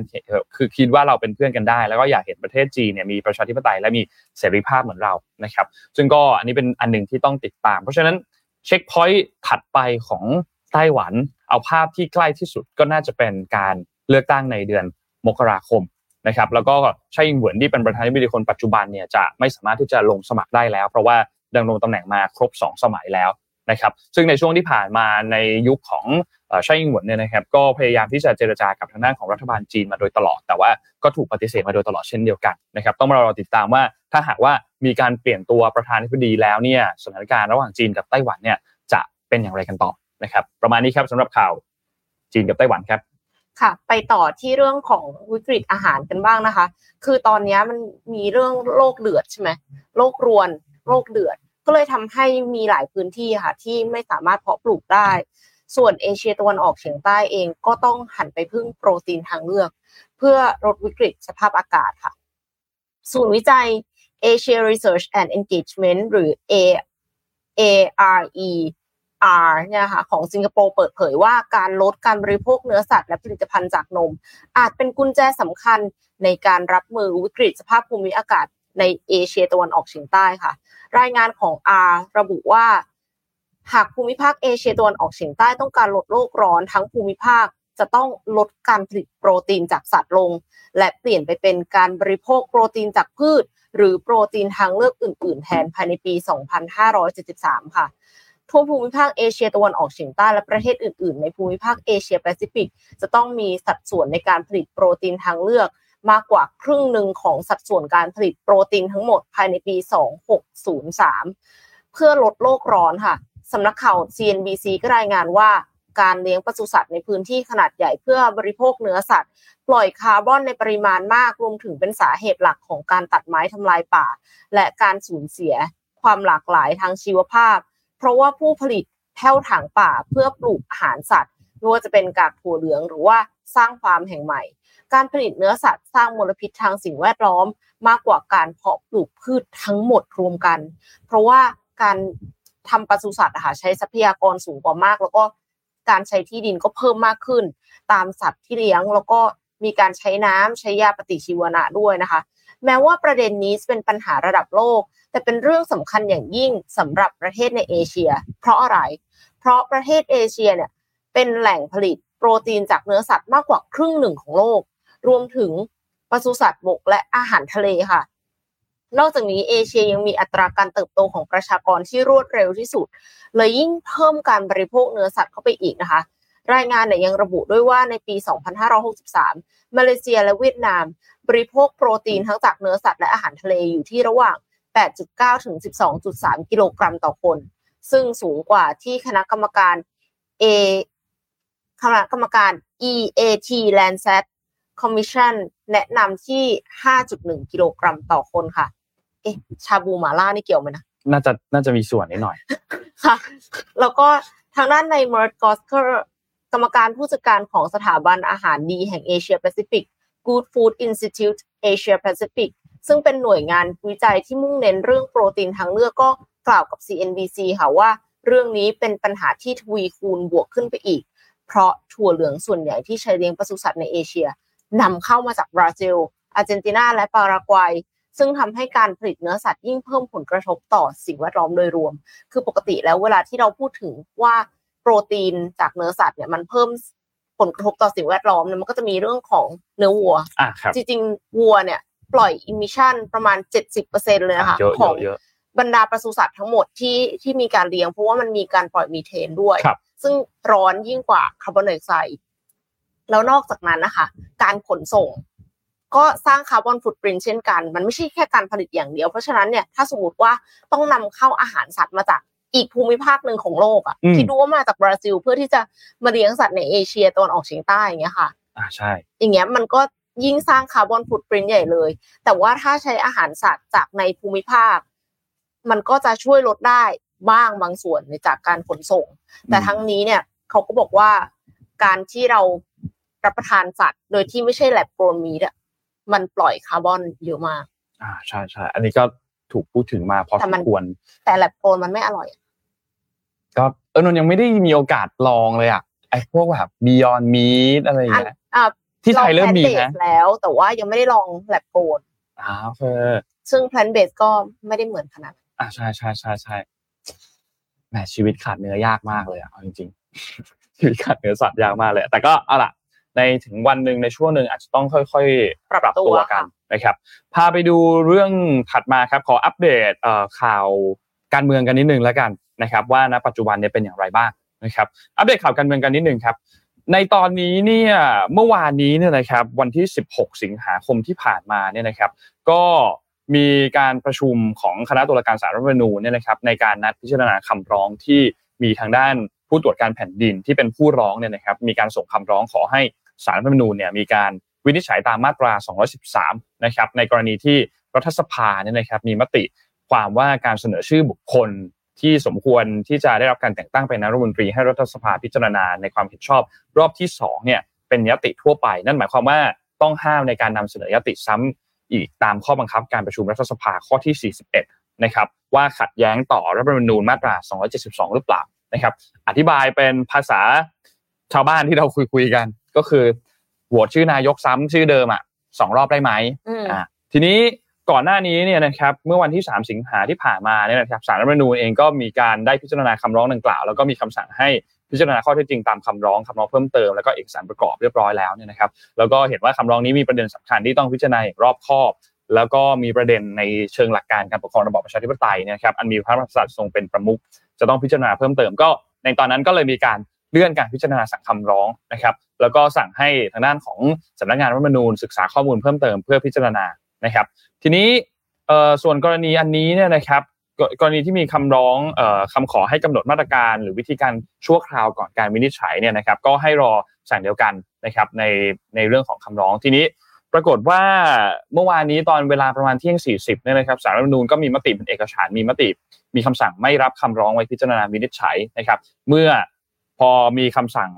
คือคิดว่าเราเป็นเพื่อนกันได้ แล้วก็อยากเห็นประเทศจีนเนี่ยมีประชาธิปไตยและมีเสรีภาพเหมือนเรานะครับ ซึ่งก็อันนี้เป็นอันหนึ่งที่ต้องติดตาม เพราะฉะนั้นเช็คพอยต์ถัดไปของไต้หวัน เอาภาพที่ใกล้ที่สุดก็น่าจะเป็นการเลือกตั้งในเดือนมกราคมนะครับแล้วก็ใช่ยิงเหวินที่เป็นประธานาธิบดีคนปัจจุบันเนี่ยจะไม่สามารถที่จะลงสมัครได้แล้ว เพราะว่า ดำรงตำแหน่งมาครบ 2 สมัยแล้วนะครับซึ่งในช่วงที่ผ่านมาในยุคของใช่ยิงหวนเนี่ยนะครับก็พยายามที่จะเจรจากับทางด้านของรัฐบาลจีนมาโดยตลอด แต่ว่าก็ถูกปฏิเสธมาโดยตลอดเช่นเดียวกันนะครับต้องมารอติดตามว่าถ้าหากว่ามีการเปลี่ยนตัวประธานาธิบดีแล้วเนี่ยสถานการณ์ระหว่างจีนกับไต้หวันเนี่ยจะเป็นอย่างไรกันต่อนะครับประมาณนี้ครับสำหรับข่าวจีนกับไต้หวันครับค่ะ ไปต่อที่เรื่องของวิกฤตอาหารกันบ้างนะคะ คือตอนนี้มันมีเรื่องโรคเลือดใช่ไหมโรครวน โรคเลือด ก็เลยทำให้มีหลายพื้นที่ค่ะที่ไม่สามารถเพาะปลูกได้ ส่วนเอเชียตะวันออกเฉียงใต้เองก็ต้องหันไปพึ่งโปรตีนทางเลือก เพื่อลดวิกฤตสภาพอากาศค่ะ ศูนย์วิจัย Asia Research and Engagement หรือ A ARE R เนี่ยค่ะของสิงคโปร์เปิดเผยว่าการลดการบริโภคเนื้อสัตว์และผลิตภัณฑ์จากนม อาจเป็นกุญแจสำคัญในการรับมือวิกฤตสภาพภูมิอากาศ ในเอเชียตะวันออกเฉียงใต้ค่ะ รายงานของ ARE ระบุว่า หากภูมิภาคเอเชียตะวันออกเฉียงใต้ต้องการลดโลกร้อนทั้งภูมิภาคจะต้องลดการผลิตโปรตีนจากสัตว์ลง และเปลี่ยนไปเป็นการบริโภคโปรตีนจากพืช หรือโปรตีนทางเลือกอื่น ๆ แทนภายในปี 2573 ค่ะ ทั่วภูมิภาคเอเชียตะวันออกเฉียงใต้และประเทศอื่น ๆ ในภูมิภาคเอเชียแปซิฟิกจะต้องมีสัดส่วนในการผลิตโปรตีนทางเลือก มากกว่าครึ่งหนึ่งของสัดส่วนการผลิตโปรตีนทั้งหมดภายในปี 2603 เพื่อลดโลกร้อนค่ะสำนักข่าว CNBC ก็รายงานว่าการเลี้ยงปศุสัตว์ในพื้นที่ขนาดใหญ่เพื่อบริโภคเนื้อสัตว์ ปล่อยคาร์บอนในปริมาณมากรวมถึงเป็นสาเหตุหลักของการตัดไม้ทำลายป่า และการสูญเสียความหลากหลายทางชีวภาพ เพราะว่าผู้ผลิตแผ้วถางป่าเพื่อปลูกอาหารสัตว์ ไม่ว่าจะเป็นกากถั่วเหลืองหรือว่าสร้างฟาร์มแห่งใหม่ การผลิตเนื้อสัตว์สร้างมลพิษทางสิ่งแวดล้อม มากกว่าการเพาะปลูกพืชทั้งหมดรวมกัน เพราะว่าการทำปศุสัตว์อาหารใช้ทรัพยากรสูงกว่ามาก แล้วก็การใช้ที่ดินก็เพิ่มมากขึ้น ตามสัตว์ที่เลี้ยงแล้วก็มีการใช้น้ำใช้ยาปฏิชีวนะด้วยนะคะ แม้ว่าประเด็นนี้จะเป็นปัญหาระดับโลก แต่เป็นเรื่องสำคัญอย่างยิ่งสำหรับประเทศในเอเชีย เพราะอะไร เพราะประเทศเอเชียเนี่ย เป็นแหล่งผลิตโปรตีนจากเนื้อสัตว์มากกว่าครึ่งหนึ่งของโลก รวมถึงปศุสัตว์บกและอาหารทะเลค่ะ นอกจากนี้เอเชียยังมีอัตราการเติบโตของประชากรที่รวดเร็วที่สุด เลยยิ่งเพิ่มการบริโภคเนื้อสัตว์เข้าไปอีกนะคะ รายงานเนี่ยยังระบุด้วยว่าในปี 2563 มาเลเซียและเวียดนาม บริโภคโปรตีนทั้งจากเนื้อสัตว์และอาหารทะเลอยู่ที่ระหว่าง 8.9 ถึง 12.3 กิโลกรัมต่อคน ซึ่งสูงกว่าที่คณะกรรมการ A คณะกรรมการ EAT Lancet Commission แนะนำที่ 5.1 กิโลกรัมต่อคนค่ะ เอ๊ะ ชาบูหม่าล่านี่เกี่ยวไหมนะ น่าจะน่าจะมีส่วนนิดหน่อย ค่ะ แล้วก็ทางด้านในเมอร์กอสเคอร์กรรมการผู้จัดการของสถาบันอาหารดีแห่งเอเชียแปซิฟิก Good Food Institute Asia Pacific ซึ่งเป็นหน่วยงานวิจัยที่มุ่งเน้นเรื่องโปรตีนทางเลือกก็กล่าวกับ CNBC ค่ะว่า เรื่องนี้เป็นปัญหาที่ทวีคูณบวกขึ้นไปอีก เพราะถั่วเหลืองส่วนใหญ่ที่ใช้เลี้ยงปศุสัตว์ในเอเชียนำเข้ามาจากบราซิล อาร์เจนตินา และปารากวัย ซึ่งทำให้การผลิตเนื้อสัตว์ยิ่งเพิ่มผลกระทบต่อสิ่งแวดล้อมโดยรวม คือปกติแล้วเวลาที่เราพูดถึงว่าโปรตีนจากเนื้อสัตว์เนี่ยมันเพิ่มผลกระทบต่อสิ่งแวดล้อมเนี่ยมันก็จะมีเรื่องของเนื้อวัว จริงๆวัวเนี่ยปล่อย emission ประมาณ 70%เลยนะคะของบรรดาปศุสัตว์ทั้งหมดที่ที่มีการเลี้ยงเพราะว่ามันมีการปล่อยมีเทนด้วย ซึ่งร้อนยิ่งกว่าคาร์บอนไดออกไซด์แล้วนอกจากนั้นนะคะ การขนส่ง ก็สร้าง carbon footprint เช่นกัน มันไม่ใช่แค่การผลิตอย่างเดียว เพราะฉะนั้นเนี่ยถ้าสมมติว่าต้องนำเข้าอาหารสัตว์มาจากอีกภูมิภาคหนึ่งของโลกอะที่ดูว่ามาจากบราซิล เพื่อที่จะมาเลี้ยงสัตว์ในเอเชียตะวันออกเฉียงใต้อย่างเงี้ยค่ะ อ่าใช่ อย่างเงี้ยมันก็ยิ่งสร้างคาร์บอนฟุตปรินใหญ่เลย แต่ว่าถ้าใช้อาหารสัตว์จากในภูมิภาค มันก็จะช่วยลดได้ บ้างบางส่วนในจากการขนส่ง แต่ทั้งนี้เนี่ยเขาก็บอกว่าการที่เรารับประทานสัตว์ โดยที่ไม่ใช่แลบโปรมีดอะมันปล่อยคาร์บอนเยอะมาก อ่าใช่ใช่อันนี้ก็ถูกพูดถึงมาพอสมควร แต่ lab-grown มันไม่อร่อยก็เออนนยังไม่ได้มีโอกาสลองเลยอะไอ้พวกแบบ Beyond Meat อะไรอย่างเงี้ยที่ไทยเริ่มมีนะแล้ว แต่ว่ายังไม่ได้ลอง lab-grown อ่าโอเคซึ่ง plant-based ก็ไม่ได้เหมือนขนาดอ่าใช่ใช่ใช่ใช่ แหมชีวิตขาดเนื้อยากมากเลยอะเอาจริงๆชีวิตขาดเนื้อสัตว์ยากมากเลย แต่ก็เอาล่ะในถึงวันหนึ่งในช่วงหนึ่งอาจจะต้องค่อยๆ ปรับตัวกันนะครับ พาไปดูเรื่องถัดมาครับขออัปเดตข่าวการเมืองกันนิดนึงแล้วกันนะครับ ว่าณปัจจุบันเนี่ยเป็นอย่างไรบ้างนะครับอัปเดตข่าวการเมืองกันนิดนึงครับ ในตอนนี้เนี่ยเมื่อวานนี้เนี่ยนะครับวันที่ 16 สิงหาคมที่ผ่านมาเนี่ยนะครับ ก็ มีการประชุมของคณะตุลาการสารรัฐธรรมนูญเนี่ยนะครับในการนัดพิจารณาคำร้องที่มีทางด้านผู้ตรวจการแผ่นดินที่เป็นผู้ร้องเนี่ยนะครับมีการส่งคำร้องขอให้สารรัฐธรรมนูญเนี่ยมีการวินิจฉัยตามมาตรา 213 นะครับในกรณีที่รัฐสภาเนี่ยนะครับมีมติความว่าการเสนอชื่อบุคคลที่สมควรที่จะได้รับการแต่งตั้งเป็นนายรัฐมนตรีให้รัฐสภาพิจารณาในความเห็นชอบ รอบที่2เนี่ยเป็นยติทั่วไป นั่นหมายความว่าต้องห้ามในการนำเสนอยติซ้ำ อีกตามข้อบังคับการประชุมรัฐสภาข้อที่ 41 นะครับว่าขัดแย้งต่อรัฐธรรมนูญมาตรา 272 หรือเปล่านะครับ อธิบายเป็นภาษาชาวบ้านที่เราคุยคุยกัน ก็คือโหวตชื่อนายกซ้ำชื่อเดิมอะสองรอบได้ไหมอ่าทีนี้ก่อนหน้านี้เนี่ยนะครับเมื่อวันที่ 3 สิงหาที่ผ่านมาเนี่ยนะครับสารรัฐธรรมนูญเองก็มีการได้พิจารณาคำร้องดังกล่าว แล้วก็มีคำสั่งให้ พิจารณาข้อเท็จจริงตามคำร้องคำร้องเพิ่มเติมแล้วก็เอกสารประกอบเรียบร้อยแล้วเนี่ยนะครับแล้วก็เห็นว่าคำร้องนี้มีประเด็นสำคัญที่ต้องพิจารณาอย่างรอบคอบ แล้วก็มีประเด็นในเชิงหลักการการปกครองระบอบประชาธิปไตยนะครับอันมีพระมหากษัตริย์ทรงเป็นประมุขจะต้องพิจารณาเพิ่มเติมก็ในตอนนั้นก็เลยมีการเลื่อนการพิจารณาสั่งคำร้องนะครับ แล้วก็สั่งให้ทางด้านของสำนักงานรัฐมนูญศึกษาข้อมูลเพิ่มเติมเพื่อพิจารณานะครับ ทีนี้ส่วนกรณีอันนี้เนี่ยนะครับ กรณีที่มีคำร้องคำขอให้กำหนดมาตรการ หรือวิธีการชั่วคราวก่อนการวินิจฉัยเนี่ยนะครับก็ให้รอสั่งเดียวกันนะครับในในเรื่องของคำร้องทีนี้ปรากฏว่าเมื่อวานนี้ตอนเวลาประมาณเที่ยง 40เนี่ยนะครับสารรัฐมนูญก็มีมติเป็นเอกฉันมีมติมีคำสั่งไม่รับคำร้องไว้พิจารณาวินิจฉัยนะครับ เมื่อพอมีคำสั่ง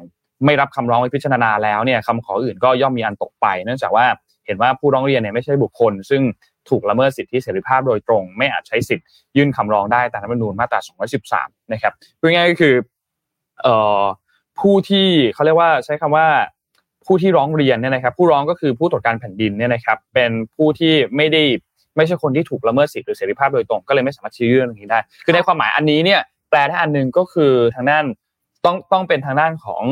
ไม่รับคำร้องไว้พิจารณาแล้วเนี่ยคำขออื่นก็ย่อมมีอันตกไป เนื่องจากว่าเห็นว่าผู้ร้องเรียนเนี่ยไม่ใช่บุคคล ซึ่ง ถูกละเมิดสิทธิเสรีภาพโดยตรง ไม่อาจใช้สิทธิ์ยื่นคำร้องได้ตามรัฐธรรมนูญมาตรา 213 นะครับพูดง่ายก็คือเอ่อผู้ที่เขาเรียกว่าใช้คำว่าผู้ที่ร้องเรียนเนี่ยนะครับ ผู้ร้องก็คือผู้ตรวจการแผ่นดินเนี่ยนะครับ เป็นผู้ที่ไม่ได้ไม่ใช่คนที่ถูกละเมิดสิทธิหรือเสรีภาพโดยตรงก็เลยไม่สามารถชี้เรื่องนี้ได้ คือในความหมายอันนี้เนี่ยแปลได้อันหนึ่งก็คือทางด้านต้องต้องเป็นทางด้านของ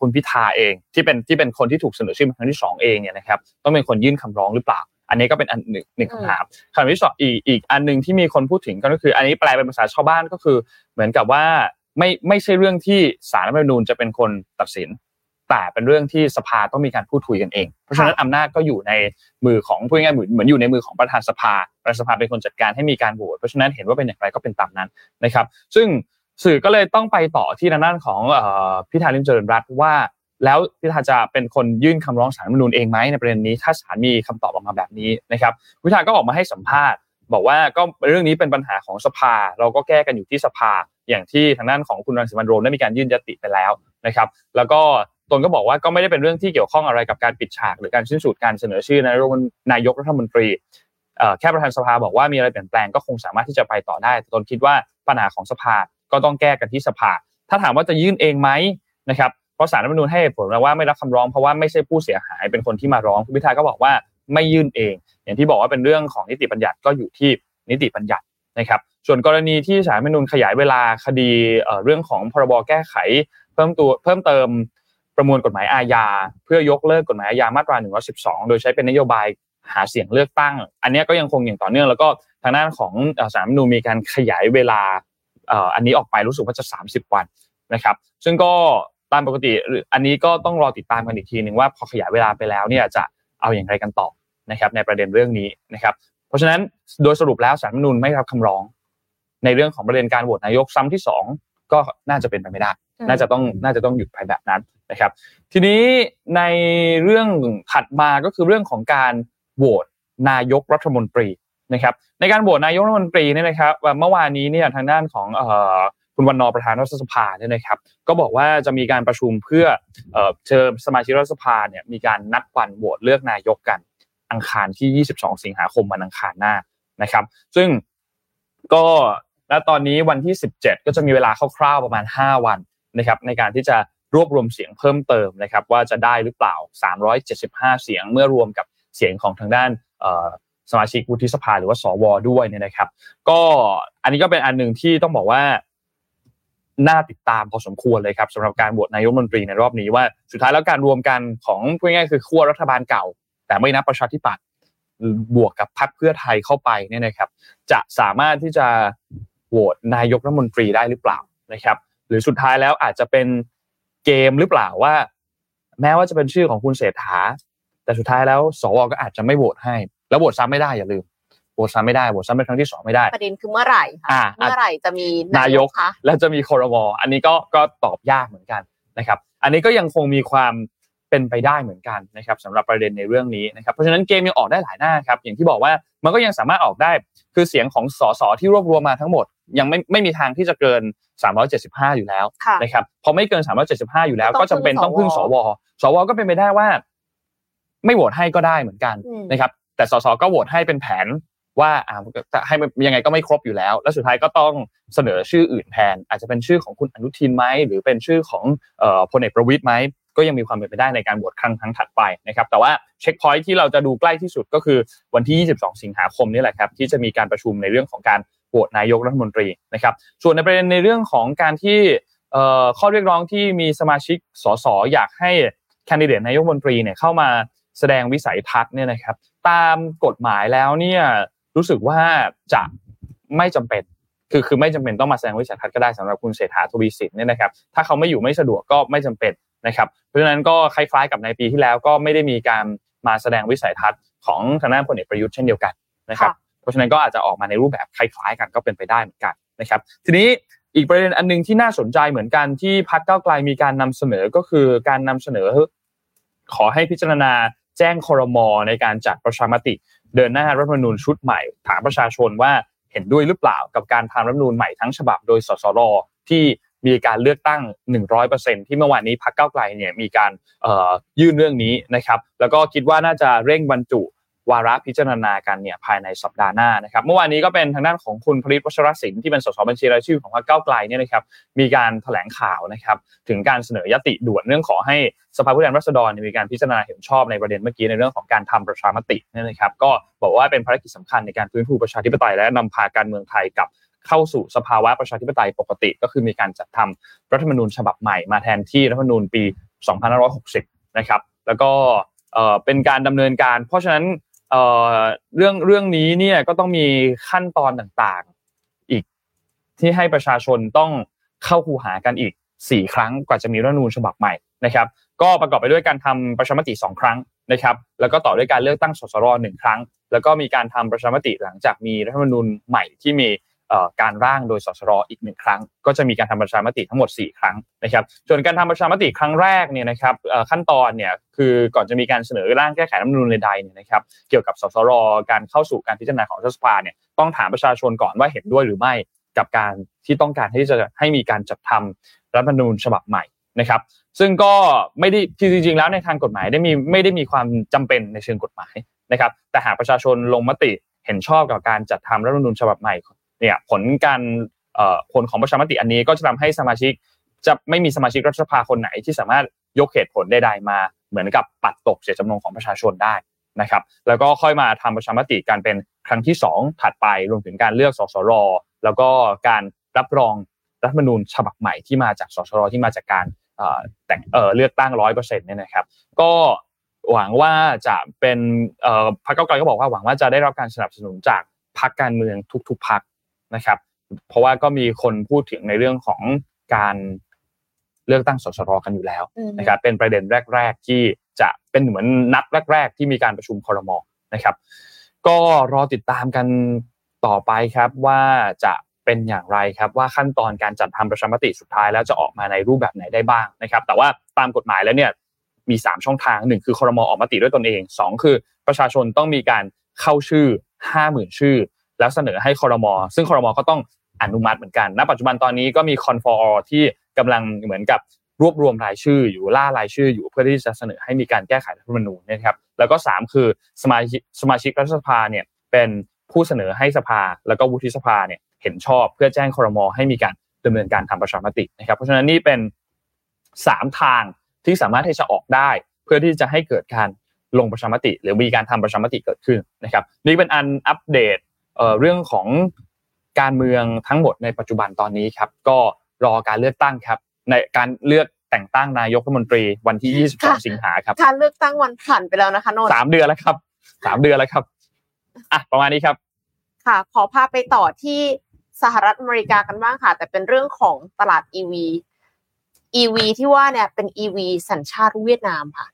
คุณพิธาเอง ที่เป็นที่เป็นคนที่ถูกเสนอชื่อเป็นครั้งที่2เองเนี่ยนะครับต้องเป็นคนยื่นคำร้องหรือเปล่า อันนี้ก็เป็นอันหนึ่งหนึ่งคำถามคำที่สองอีกอีกอันหนึ่งที่มีคนพูดถึงก็คือ อันนี้แปลเป็นภาษาชาวบ้านก็คือ เหมือนกับว่าไม่ไม่ใช่เรื่องที่สารรัฐธรรมนูญจะเป็นคนตัดสิน แต่เป็นเรื่องที่สภาต้องมีการพูดคุยกันเอง เพราะฉะนั้นอำนาจก็อยู่ในมือของพูดง่ายๆเหมือนเหมือนอยู่ในมือของประธานสภา ประธานสภาเป็นคนจัดการให้มีการโหวตเพราะฉะนั้นเห็นว่าเป็นอย่างไรก็เป็นตามนั้นนะครับ ซึ่งสื่อก็เลยต้องไปต่อที่ทางด้านของพิธาลิมเจริญรัตว่า แล้วพิธาจะเป็นคนยื่นคำร้องสารรัฐมนูญเองไหมในประเด็นนี้ถ้าศาลมีคำตอบออกมาแบบนี้นะครับพิธาก็ออกมาให้สัมภาษณ์ บอกว่าก็เรื่องนี้เป็นปัญหาของสภา เราก็แก้กันอยู่ที่สภา อย่างที่ทางด้านของคุณรังสิมันโรมได้มีการยื่นยติไปแล้วนะครับ แล้วก็ตนก็บอกว่าก็ไม่ได้เป็นเรื่องที่เกี่ยวข้องอะไรกับการปิดฉาก หรือการสิ้นสุดการเสนอชื่อนายกรัฐมนตรีแค่ประธานสภาบอกว่ามีอะไรเปลี่ยนแปลงก็คงสามารถที่จะไปต่อได้ตนคิดว่าปัญหาของสภาก็ต้องแก้กันที่สภา ถ้าถามว่าจะยื่นเองไหมนะครับ เพราะสารรัฐมนูญให้ผลว่าไม่รับคำร้องเพราะว่าไม่ใช่ผู้เสียหายเป็นคนที่มาร้องคุณพิธาก็บอกว่าไม่ยื่นเอง อย่างที่บอกว่าเป็นเรื่องของนิติบัญญัติก็อยู่ที่นิติบัญญัตินะครับ ส่วนกรณีที่สารรัฐมนูญขยายเวลาคดีเรื่องของพรบแก้ไข เพิ่มตัวเพิ่มเติมประมวลกฎหมายอาญาเพื่อยกเลิกกฎหมายอาญามาตรา112 โดยใช้เป็นนโยบายหาเสียงเลือกตั้ง อันนี้ก็ยังคงอย่างต่อเนื่อง แล้วก็ทางด้านของสารรัฐมนูมีการขยายเวลาอันนี้ออกไปรู้สึกว่าจะ 30 วันนะครับ ซึ่งก็ ตามปกติอันนี้ก็ต้องรอติดตามกันอีกทีหนึ่งว่าพอขยายเวลาไปแล้วเนี่ยจะเอาอย่างไรกันต่อนะครับในประเด็นเรื่องนี้นะครับเพราะฉะนั้นโดยสรุปแล้วสารรัฐมนูญไม่รับคำร้อง ในเรื่องของประเด็นการโหวตนายกซ้ำที่ 2 ก็น่าจะเป็นไปไม่ได้ น่าจะต้องน่าจะต้องหยุดไปแบบนั้นนะครับ ทีนี้ในเรื่องถัดมาก็คือเรื่องของการโหวตนายกรัฐมนตรีนะครับ ในการโหวตนายกรัฐมนตรีเนี่ยนะครับเมื่อวานนี้เนี่ยทางด้านของ คุณวันนอประธานรัฐสภาเนี่ยนะครับ ก็บอกว่าจะมีการประชุมเพื่อเชิญสมาชิกรัฐสภาเนี่ยมีการนัดวันโหวตเลือกนายกกัน อังคารที่ 22 สิงหาคมวันอังคารหน้านะครับ ซึ่งก็ณตอนนี้วันที่ 17 ก็จะมีเวลาคร่าวๆประมาณ 5 วันนะครับ ในการที่จะรวบรวมเสียงเพิ่มเติมนะครับ ว่าจะได้หรือเปล่า 375 เสียงเมื่อรวมกับเสียงของทางด้านสมาชิกวุฒิสภาหรือว่าสวด้วยเนี่ยนะครับ ก็อันนี้ก็เป็นอันหนึ่งที่ต้องบอกว่า น่าติดตามพอสมควรเลยครับสำหรับการโหวตนายกรัฐมนตรีในรอบนี้ว่าสุดท้ายแล้วการรวมกันของพูดง่ายๆคือขั้วรัฐบาลเก่า แต่ไม่นับประชาธิปัตย์บวกกับพรรคเพื่อไทยเข้าไปเนี่ยนะครับ จะสามารถที่จะโหวตนายกรัฐมนตรีได้หรือเปล่านะครับ หรือสุดท้ายแล้วอาจจะเป็นเกมหรือเปล่าว่า แม้ว่าจะเป็นชื่อของคุณเศรษฐา แต่สุดท้ายแล้วสวก็อาจจะไม่โหวตให้ แล้วโหวตซ้ำไม่ได้อย่าลืม โหวตซ้ำไม่ได้โหวตซ้ำเป็นครั้งที่สองไม่ได้ประเด็นคือเมื่อไหร่คะอ่าเมื่อไหร่จะมีนายกคะแล้วจะมีคอรมออันนี้ก็ก็ตอบยากเหมือนกันนะครับ อันนี้ก็ยังคงมีความเป็นไปได้เหมือนกันนะครับสำหรับประเด็นในเรื่องนี้นะครับเพราะฉะนั้นเกมยังออกได้หลายหน้าครับอย่างที่บอกว่ามันก็ยังสามารถออกได้คือเสียงของสสที่รวบรวมมาทั้งหมด ยังไม่ไม่มีทางที่จะเกิน 375 อยู่แล้วค่ะนะครับพอไม่เกิน 375 อยู่แล้ว ก็ก็ต้จำองพึ่งเป็นต้องพึ่งสสววสวก็เป็นไปได้ว่า ไม่โหวตให้ก็ได้เหมือนกันอืมนะครับแต่สสก็โหวตให้เป็นแผน ว่าอ่าให้มันยังไงก็ไม่ครบอยู่แล้ว แล้วสุดท้ายก็ต้องเสนอชื่ออื่นแทน อาจจะเป็นชื่อของคุณอนุทินไหมหรือเป็นชื่อของเอ่อพลเอกประวิตยไหมก็ยังมีความเป็นไปได้ในการโหวตครั้งครั้งถัดไปนะครับแต่ว่าเช็คพอยท์ที่เราจะดูใกล้ที่สุดก็คือวันที่ 22 สิงหาคมนี่แหละครับที่จะมีการประชุมในเรื่องของการโหวตนายกรัฐมนตรีนะครับส่วนในประเด็นในเรื่องของการที่เอ่อข้อเรียกร้องที่มีสมาชิกสสอยากให้แคนดิเดตนายกรัฐมนตรีเนี่ยเข้ามาแสดงวิสัยทัศน์เนี่ยนะครับตามกฎหมายแล้วเนี่ย รู้สึกว่าจะไม่จำเป็นคือคือไม่จำเป็นต้องมาแสดงวิสัยทัศน์ก็ได้สำหรับคุณเศรษฐาทวีสินเนี่ยนะครับถ้าเขาไม่อยู่ไม่สะดวกก็ไม่จำเป็นนะครับเพราะฉะนั้นก็คล้ายๆกับในปีที่แล้วก็ไม่ได้มีการมาแสดงวิสัยทัศน์ของทางด้านพลเอกประยุทธ์เช่นเดียวกันนะครับค่ะเพราะฉะนั้นก็อาจจะออกมาในรูปแบบคล้ายๆ กันก็เป็นไปได้เหมือนกันนะครับทีนี้อีกประเด็นอันหนึงที่น่าสนใจเหมือนกันที่พรรคก้าวไกลมีการนำเสนอก็คือการนำเสนอ ขอให้พิจารณาแจ้งครมในการจัดประชามติ เดินหน้ารัฐธรรมนูญชุดใหม่ ถามประชาชนว่าเห็นด้วยหรือเปล่ากับการทำรัฐธรรมนูญใหม่ทั้งฉบับโดยสสรที่มีการเลือกตั้ง 100%ที่เมื่อวานนี้พรรคก้าวไกลเนี่ยมีการยื่นเรื่องนี้นะครับ แล้วก็คิดว่าน่าจะเร่งบรรจุ วาระพิจารณากันเนี่ยภายในสัปดาห์หน้านะครับเมื่อวานนี้ก็เป็นทางด้านของคุณผลิตวัชรศิลป์ที่เป็นสสบัญชีรายชื่อของพรรคก้าไกลเนี่ยนะครับมีการแถลงข่าวนะครับถึงการเสนอยติด่วนเรื่องขอให้สภาผู้แทนราษฎรมีการพิจารณาเห็นชอบในประเด็นเมื่อกี้ในเรื่องของการทำประชามติเนี่ยนะครับก็บอกว่าเป็นภารกิจสำคัญในการฟื้นฟูประชาธิปไตยและนำพาการเมืองไทยกับเข้าสู่สภาวะประชาธิปไตยปกติ ก็คือมีการจัดทำรัฐธรรมนูญฉบับใหม่มาแทนที่รัฐธรรมนูญปี 2560 นะครับ แล้วก็เอ่อเป็นการดำเนินการ เพราะฉะนั้น เรื่องเรื่องนี้เนี่ยก็ต้องมีขั้นตอนต่างๆ อีกที่ให้ประชาชนต้องเข้าคูหากันอีก 4 ครั้งกว่าจะมีรัฐธรรมนูญฉบับใหม่นะครับก็ประกอบไปด้วยการทำประชามติ 2 ครั้งนะครับแล้วก็ต่อด้วยการเลือกตั้งสสรหนึ่งครั้ง แล้วก็มีการทำประชามติหลังจากมีรัฐธรรมนูญใหม่ที่มี การร่างโดยสสรอีกหนึ่งครั้ง ก็จะมีการทำประชามติทั้งหมด 4 ครั้งนะครับส่วนการทำประชามติครั้งแรกเนี่ยนะครับขั้นตอนเนี่ยคือก่อนจะมีการเสนอร่างแก้ไขรัฐธรรมนูญใดๆเนี่ยนะครับเกี่ยวกับสสรการเข้าสู่การพิจารณาของรัฐสภาเนี่ยต้องถามประชาชนก่อนว่าเห็นด้วยหรือไม่กับการที่ต้องการที่จะให้มีการจัดทำรัฐธรรมนูญฉบับใหม่นะครับ ซึ่งก็ไม่ได้ที่จริงๆแล้วในทางกฎหมายได้มีไม่ได้มีความจำเป็นในเชิงกฎหมายนะครับ แต่หากประชาชนลงมติเห็นชอบกับการจัดทำรัฐธรรมนูญฉบับใหม่ เนี่ยผลการผลของประชามติอันนี้ก็จะทำให้สมาชิกจะไม่มีสมาชิกรัฐสภาคนไหนที่สามารถยกเหตุผลใดๆมา เหมือนกับปัดตกเจตจำนงของประชาชนได้นะครับ แล้วก็ค่อยมาทำประชามติการเป็นครั้งที่สองถัดไปรวมถึงการเลือกสสรแล้วก็การรับรองรัฐมนูญฉบับใหม่ที่มาจากสสรที่มาจากการเอ่อแต่งเลือกตั้งร้อยเปอร์เซ็นต์เนี่ยนะครับ ก็หวังว่าจะเป็นพรรคเก้าวไกลก็บอกว่าหวังว่าจะได้รับการสนับสนุนจากพรรคการเมืองทุกๆพรรค นะครับ เพราะว่าก็มีคนพูดถึงในเรื่องของการเลือกตั้งสสรกันอยู่แล้วอืมนะครับ เป็นประเด็นแรก ๆ ที่จะเป็นเหมือนนัดแรก ๆ ที่มีการประชุมครมนะครับ ก็รอติดตามกันต่อไปครับว่าจะเป็นอย่างไรครับว่าขั้นตอนการจัดทำประชามติสุดท้ายแล้วจะออกมาในรูปแบบไหนได้บ้างนะครับ แต่ว่าตามกฎหมายแล้วเนี่ยมี 3 ช่องทางหนึ่งคือครมออกมติด้วยตนเองสองคือประชาชนต้องมีการเข้าชื่อ 50,000 ชื่อ แล้วเสนอให้คอรมอซึ่งคอรมอก็ต้องอนุมัติเหมือนกัน ณ ปัจจุบันตอนนี้ก็มีคอนฟอร์ที่กำลังเหมือนกับรวบรวมรายชื่ออยู่ล่ารายชื่ออยู่เพื่อที่จะเสนอให้มีการแก้ไขรัฐธรรมนูญนะครับแล้วก็สามคือสมาชิกสมาชิกรัฐสภาเนี่ยเป็นผู้เสนอให้สภา แล้วก็วุฒิสภาเนี่ยเห็นชอบเพื่อแจ้งคอรมอให้มีการดำเนินการทำประชามตินะครับเพราะฉะนั้นนี่เป็นสามทางที่สามารถที่จะออกได้ เพื่อที่จะให้เกิดการลงประชามติ หรือมีการทำประชามติเกิดขึ้นนะครับนี่เป็นอันอัปเดต เอ่อเรื่องของการเมืองทั้งหมดในปัจจุบันตอนนี้ครับ ก็รอการเลือกตั้งครับ ในการเลือกแต่งตั้งนายกรัฐมนตรีวันที่ 22 สิงหาครับการเลือกตั้งวันผ่านไปแล้วนะคะนนท์สามเดือนแล้วครับสามเดือนแล้วครับอะประมาณนี้ครับ ค่ะ ขอพาไปต่อที่สหรัฐอเมริกากันบ้างค่ะ แต่เป็นเรื่องของตลาด EV EV ที่ว่าเนี่ยเป็น EV สัญชาติเวียดนามค่ะ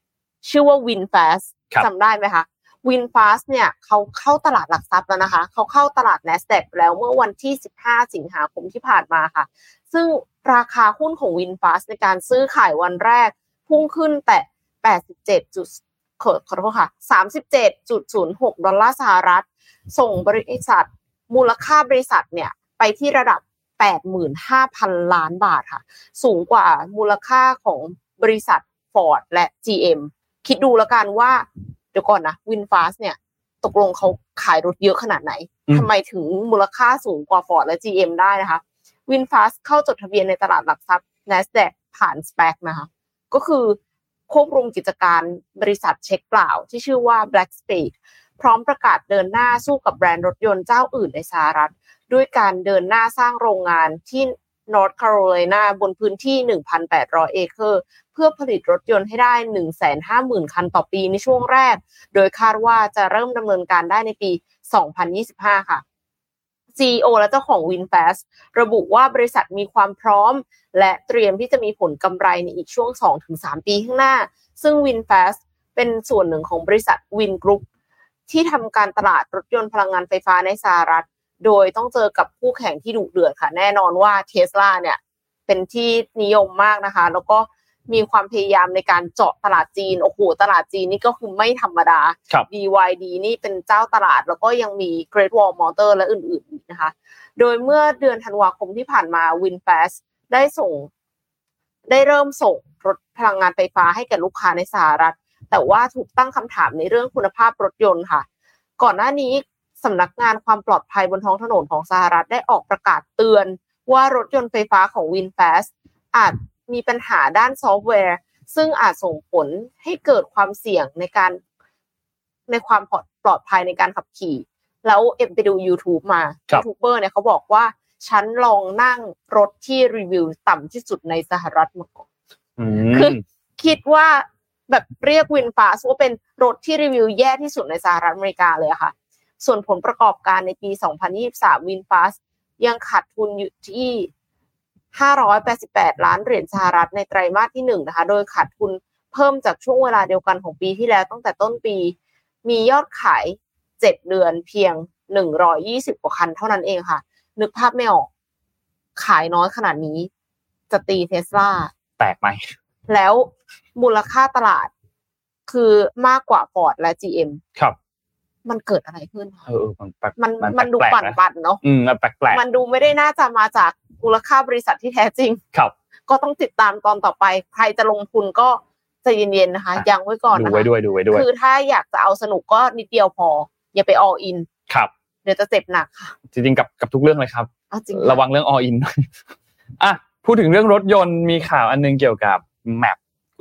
ชื่อว่า WinFast ครับจำได้ไหมคะ WinFast เนี่ยเขาเข้าตลาดหลักทรัพย์แล้วนะคะเขาเข้าตลาด NASDAQ แล้วเมื่อวันที่ 15 สิงหาคมที่ผ่านมาค่ะ ซึ่งราคาหุ้นของ WinFast ในการซื้อขายวันแรก พุ่งขึ้นแต่ 87จุดขอขอโทษค่ะ 37.06 ดอลลาร์สหรัฐ ส่งบริษัท มูลค่าบริษัทเนี่ยไปที่ระดับ 85,000 ล้านบาทค่ะ สูงกว่ามูลค่าของบริษัท Ford และ GM คิดดูแล้วกันว่า เดี๋ยวก่อนนะ WinFast เนี่ย ตกลงเขาขายรถเยอะขนาดไหนอืมทำไมถึงมูลค่าสูงกว่า Ford และ GM ได้นะคะ WinFast เข้าจดทะเบียนในตลาดหลักทรัพย์ NASDAQ ผ่าน SPAC นะคะก็คือควบรวมกิจการบริษัทเช็คเปล่า ที่ชื่อว่า Blackspade พร้อมประกาศเดินหน้าสู้กับแบรนด์รถยนต์เจ้าอื่นในสหรัฐ ด้วยการเดินหน้าสร้างโรงงานที่ North Carolina บนพื้นที่ 1,800 เอเคอร์เพื่อผลิตรถยนต์ให้ได้ 150,000 คันต่อปีในช่วงแรก โดยคาดว่าจะเริ่มดำเนินการได้ในปี 2025 ค่ะ CEO และเจ้าของ WinFast ระบุว่าบริษัทมีความพร้อม และเตรียมที่จะมีผลกำไรในอีกช่วง 2-3 ปีข้างหน้า ซึ่ง WinFast เป็นส่วนหนึ่งของบริษัท Win Group ที่ทำการตลาดรถยนต์พลังงานไฟฟ้าในสหรัฐ โดยต้องเจอกับคู่แข่งที่ดุเดือดค่ะ แน่นอนว่าเทสลาเนี่ยเป็นที่นิยมมากนะคะ แล้วก็มีความพยายามในการเจาะตลาดจีน โอ้โห ตลาดจีนนี่ก็คือไม่ธรรมดาครับ BYD นี่เป็นเจ้าตลาด แล้วก็ยังมี Great Wall Motor และอื่นๆอีกนะคะ โดยเมื่อเดือนธันวาคมที่ผ่านมา WinFast ได้ส่ง ได้เริ่มส่งรถพลังงานไฟฟ้าให้แก่ลูกค้าในสหรัฐ แต่ว่าถูกตั้งคำถามในเรื่องคุณภาพรถยนต์ค่ะ ก่อนหน้านี้ สำนักงานความปลอดภัยบนท้องถนนของสหรัฐได้ออกประกาศเตือน ว่ารถยนต์ไฟฟ้าของ WinFast อาจมีปัญหาด้านซอฟต์แวร์ ซึ่งอาจส่งผลให้เกิดความเสี่ยงในการในความปลอดปลอดภัยในการขับขี่ แล้วเอ็มไปดู YouTube มาครับยูทูบเบอร์เนี่ยเขาบอกว่าฉันลองนั่งรถที่รีวิวต่ำที่สุดในสหรัฐมาก่อนอืคือมคิดว่าแบบเรียกวินฟาสว่าเป็นรถที่รีวิวแย่ที่สุดในสหรัฐอเมริกาเลยอะค่ะ ส่วนผลประกอบการในปี 2023วินฟาสยังขาดทุนอยู่ที่ 588 ล้านเหรียญสหรัฐในไตรมาสที่หนึ่งนะคะ โดยขาดทุนเพิ่มจากช่วงเวลาเดียวกันของปีที่แล้วตั้งแต่ต้นปี มียอดขาย 7 เดือนเพียง 120 กว่าคันเท่านั้นเองค่ะ นึกภาพไม่ออก ขายน้อยขนาดนี้ จะตีเทสลาแตกไหม แล้วมูลค่าตลาดคือมากกว่า Ford และ GM ครับ มันเกิดอะไรขึ้นคะเออมันแปลกมันมันดูแปลกๆปั่นนะปั่นๆเนาะอืมมันแปลกแปลกมันดูไม่ได้น่าจะมาจากมูลค่าบริษัทที่แท้จริง ครับ ก็ต้องติดตามตอนต่อไป ใครจะลงทุนก็ใจเย็นๆนะคะอะยังไว้ก่อนดูนะคะไว้ด้วยดูไว้ด้วย คือถ้าอยากจะเอาสนุกก็นิดเดียวพอ อย่าไป all in ครับ เดี๋ยวจะเจ็บหนักค่ะจริงๆกับกับทุกเรื่องเลยครับเอาจริงระวังเรื่อง all in ด้วยอะพูดถึงเรื่องรถยนต์มีข่าวอันนึงเกี่ยวกับ Map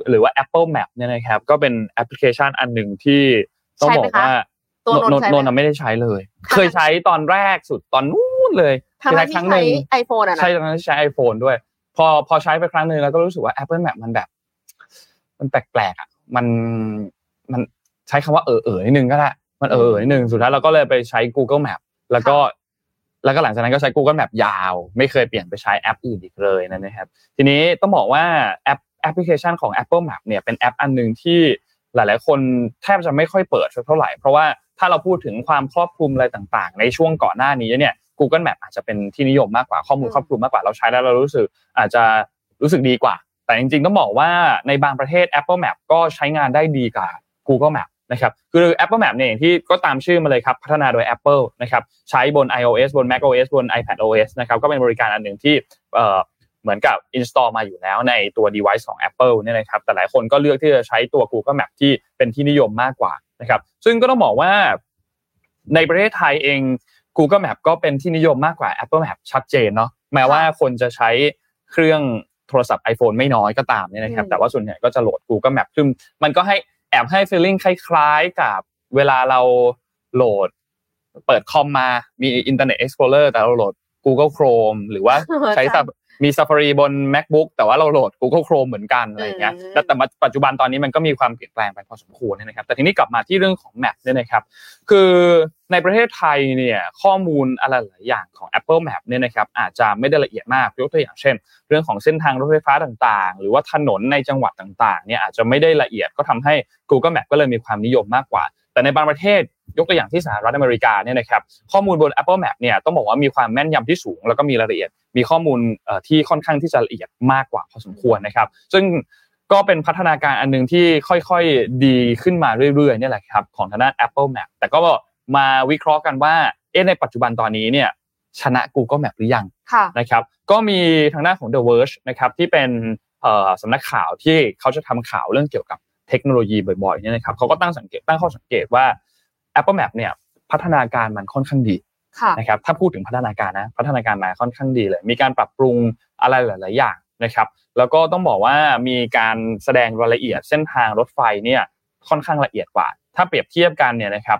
หรือว่า Apple Map เนี่ยนะครับ ก็เป็นแอปพลิเคชันอันหนึ่งที่ต้องบอกว่า ตัวนนท์ใช้นนท์ไหมน่ะไม่ได้ใช้เลยค่ะเคยใช้ตอนแรกสุดตอนนู้นเลยทางคือนั้ใช้นคที่รั้งหใช้นึ่งไอโฟนอะนะใช่ตอนนั้นใช้ iPhone ด้วย พอพอใช้ไปครั้งหนึ่งแล้วก็รู้สึกว่า Apple Map มันแบบ มันแปลกๆอะมันมันใช้คำว่าเอ๋อๆนิดนึงก็ได้มันเอ๋อๆนิดนึงสุดท้ายเราก็เลยไปใช้ Google Map แล้วก็ แล้วก็หลังจากนั้นก็ใช้ Google Map ยาว ไม่เคยเปลี่ยนไปใช้แอปอื่นอีกเลยนะครับ ทีนี้ต้องบอกว่าแอปแอปพลิเคชันของ Apple Map เนี่ยเป็นแอปอันหนึ่งที่หลาย ๆ คนแทบจะไม่ค่อยเปิดสักเท่าไหร่ เพราะว่า ถ้าเราพูดถึงความครอบคลุมอะไรต่างๆ ในช่วงก่อนหน้านี้เนี่ย Google Map อาจจะเป็นที่นิยมมากกว่าข้อมูลอืมครอบคลุมมากกว่าเราใช้แล้วเรารู้สึกอาจจะรู้สึกดีกว่า แต่จริงๆต้องบอกว่าในบางประเทศ Apple Map ก็ใช้งานได้ดีกว่า Google Map นะครับคือ Apple Map เนี่ยอย่างที่ก็ตามชื่อมาเลยครับ พัฒนาโดย Apple นะครับใช้บน iOS บน macOS บน iPadOS นะครับก็เป็นบริการอันหนึ่งที่ เอ่อเหมือนกับ install มาอยู่แล้วในตัว device ของ Apple เนี่ยนะครับแต่หลายคนก็เลือกที่จะใช้ตัว Google Map ที่เป็นที่นิยมมากกว่านะครับซึ่งก็ต้องบอกว่าในประเทศไทยเอง Google Map ก็เป็นที่นิยมมากกว่า Apple Map ชัดเจนเนาะแม้ว่าคนจะใช้เครื่องโทรศัพท์ iPhone ไม่น้อยก็ตามเนี่ยนะครับอืมแต่ว่าส่วนใหญ่ก็จะโหลด Google Map ซึ่งมันก็ให้แอบให้ feeling คล้ายๆกับเวลาเราโหลด เปิดคอมมามี Internet Explorer แต่เราโหลด Google Chrome หรือว่าใช้สับ มี Safari บน MacBook แต่ว่าเราโหลด Google Chrome เหมือนกันอะไรเงี้ยอืมแต่แต่ปัจจุบันตอนนี้มันก็มีความเปลี่ยนแปลงไปพอสมควรนะครับ แต่ทีนี้กลับมาที่เรื่องของ Map เนี่ยนะครับ คือในประเทศไทยเนี่ยข้อมูลอะไรหลายอย่างของ Apple Map เนี่ยนะครับอาจจะไม่ได้ละเอียดมากยกตัวอย่างเช่น เรื่องของเส้นทางรถไฟฟ้าต่างๆ หรือว่าถนนในจังหวัดต่างๆเนี่ยอาจจะไม่ได้ละเอียดก็ทำให้ Google Map ก็เลยมีความนิยมมากกว่า แต่ในบางประเทศ ยกตัวอย่างที่สหรัฐอเมริกาเนี่ยนะครับข้อมูลบน Apple Map เนี่ยต้องบอกว่ามีความแม่นยำที่สูง แล้วก็มีรายละเอียด มีข้อมูลเอ่อที่ค่อนข้างที่จะละเอียดมากกว่าพอสมควรนะครับ ซึ่งก็เป็นพัฒนาการอันหนึงที่ค่อยๆดีขึ้นมาเรื่อยๆเนี่ยแหละครับของทางด้าน Apple Map แต่ก็มาวิเคราะห์กันว่าเอ๊ะในปัจจุบันตอนนี้เนี่ยชนะ Google Map หรือยังค่ะนะครับก็มีทางด้านของ The Verge นะครับที่เป็นเอ่อสำนักข่าวที่เขาจะทำข่าวเรื่องเกี่ยวกับเทคโนโลยีบ่อยๆเนี่ยนะครับเขาก็ตั้งสังเกตตั้งข้อสังเกตว่า Apple Map เนี่ยพัฒนาการมันค่อนข้างดีค่ะนะครับถ้าพูดถึงพัฒนาการนะพัฒนาการมาค่อนข้างดีเลย มีการปรับปรุงอะไรหลาย ๆ อย่างนะครับ แล้วก็ต้องบอกว่ามีการแสดงรายละเอียดเส้นทางรถไฟเนี่ยค่อนข้างละเอียดกว่า ถ้าเปรียบเทียบกันเนี่ยนะครับ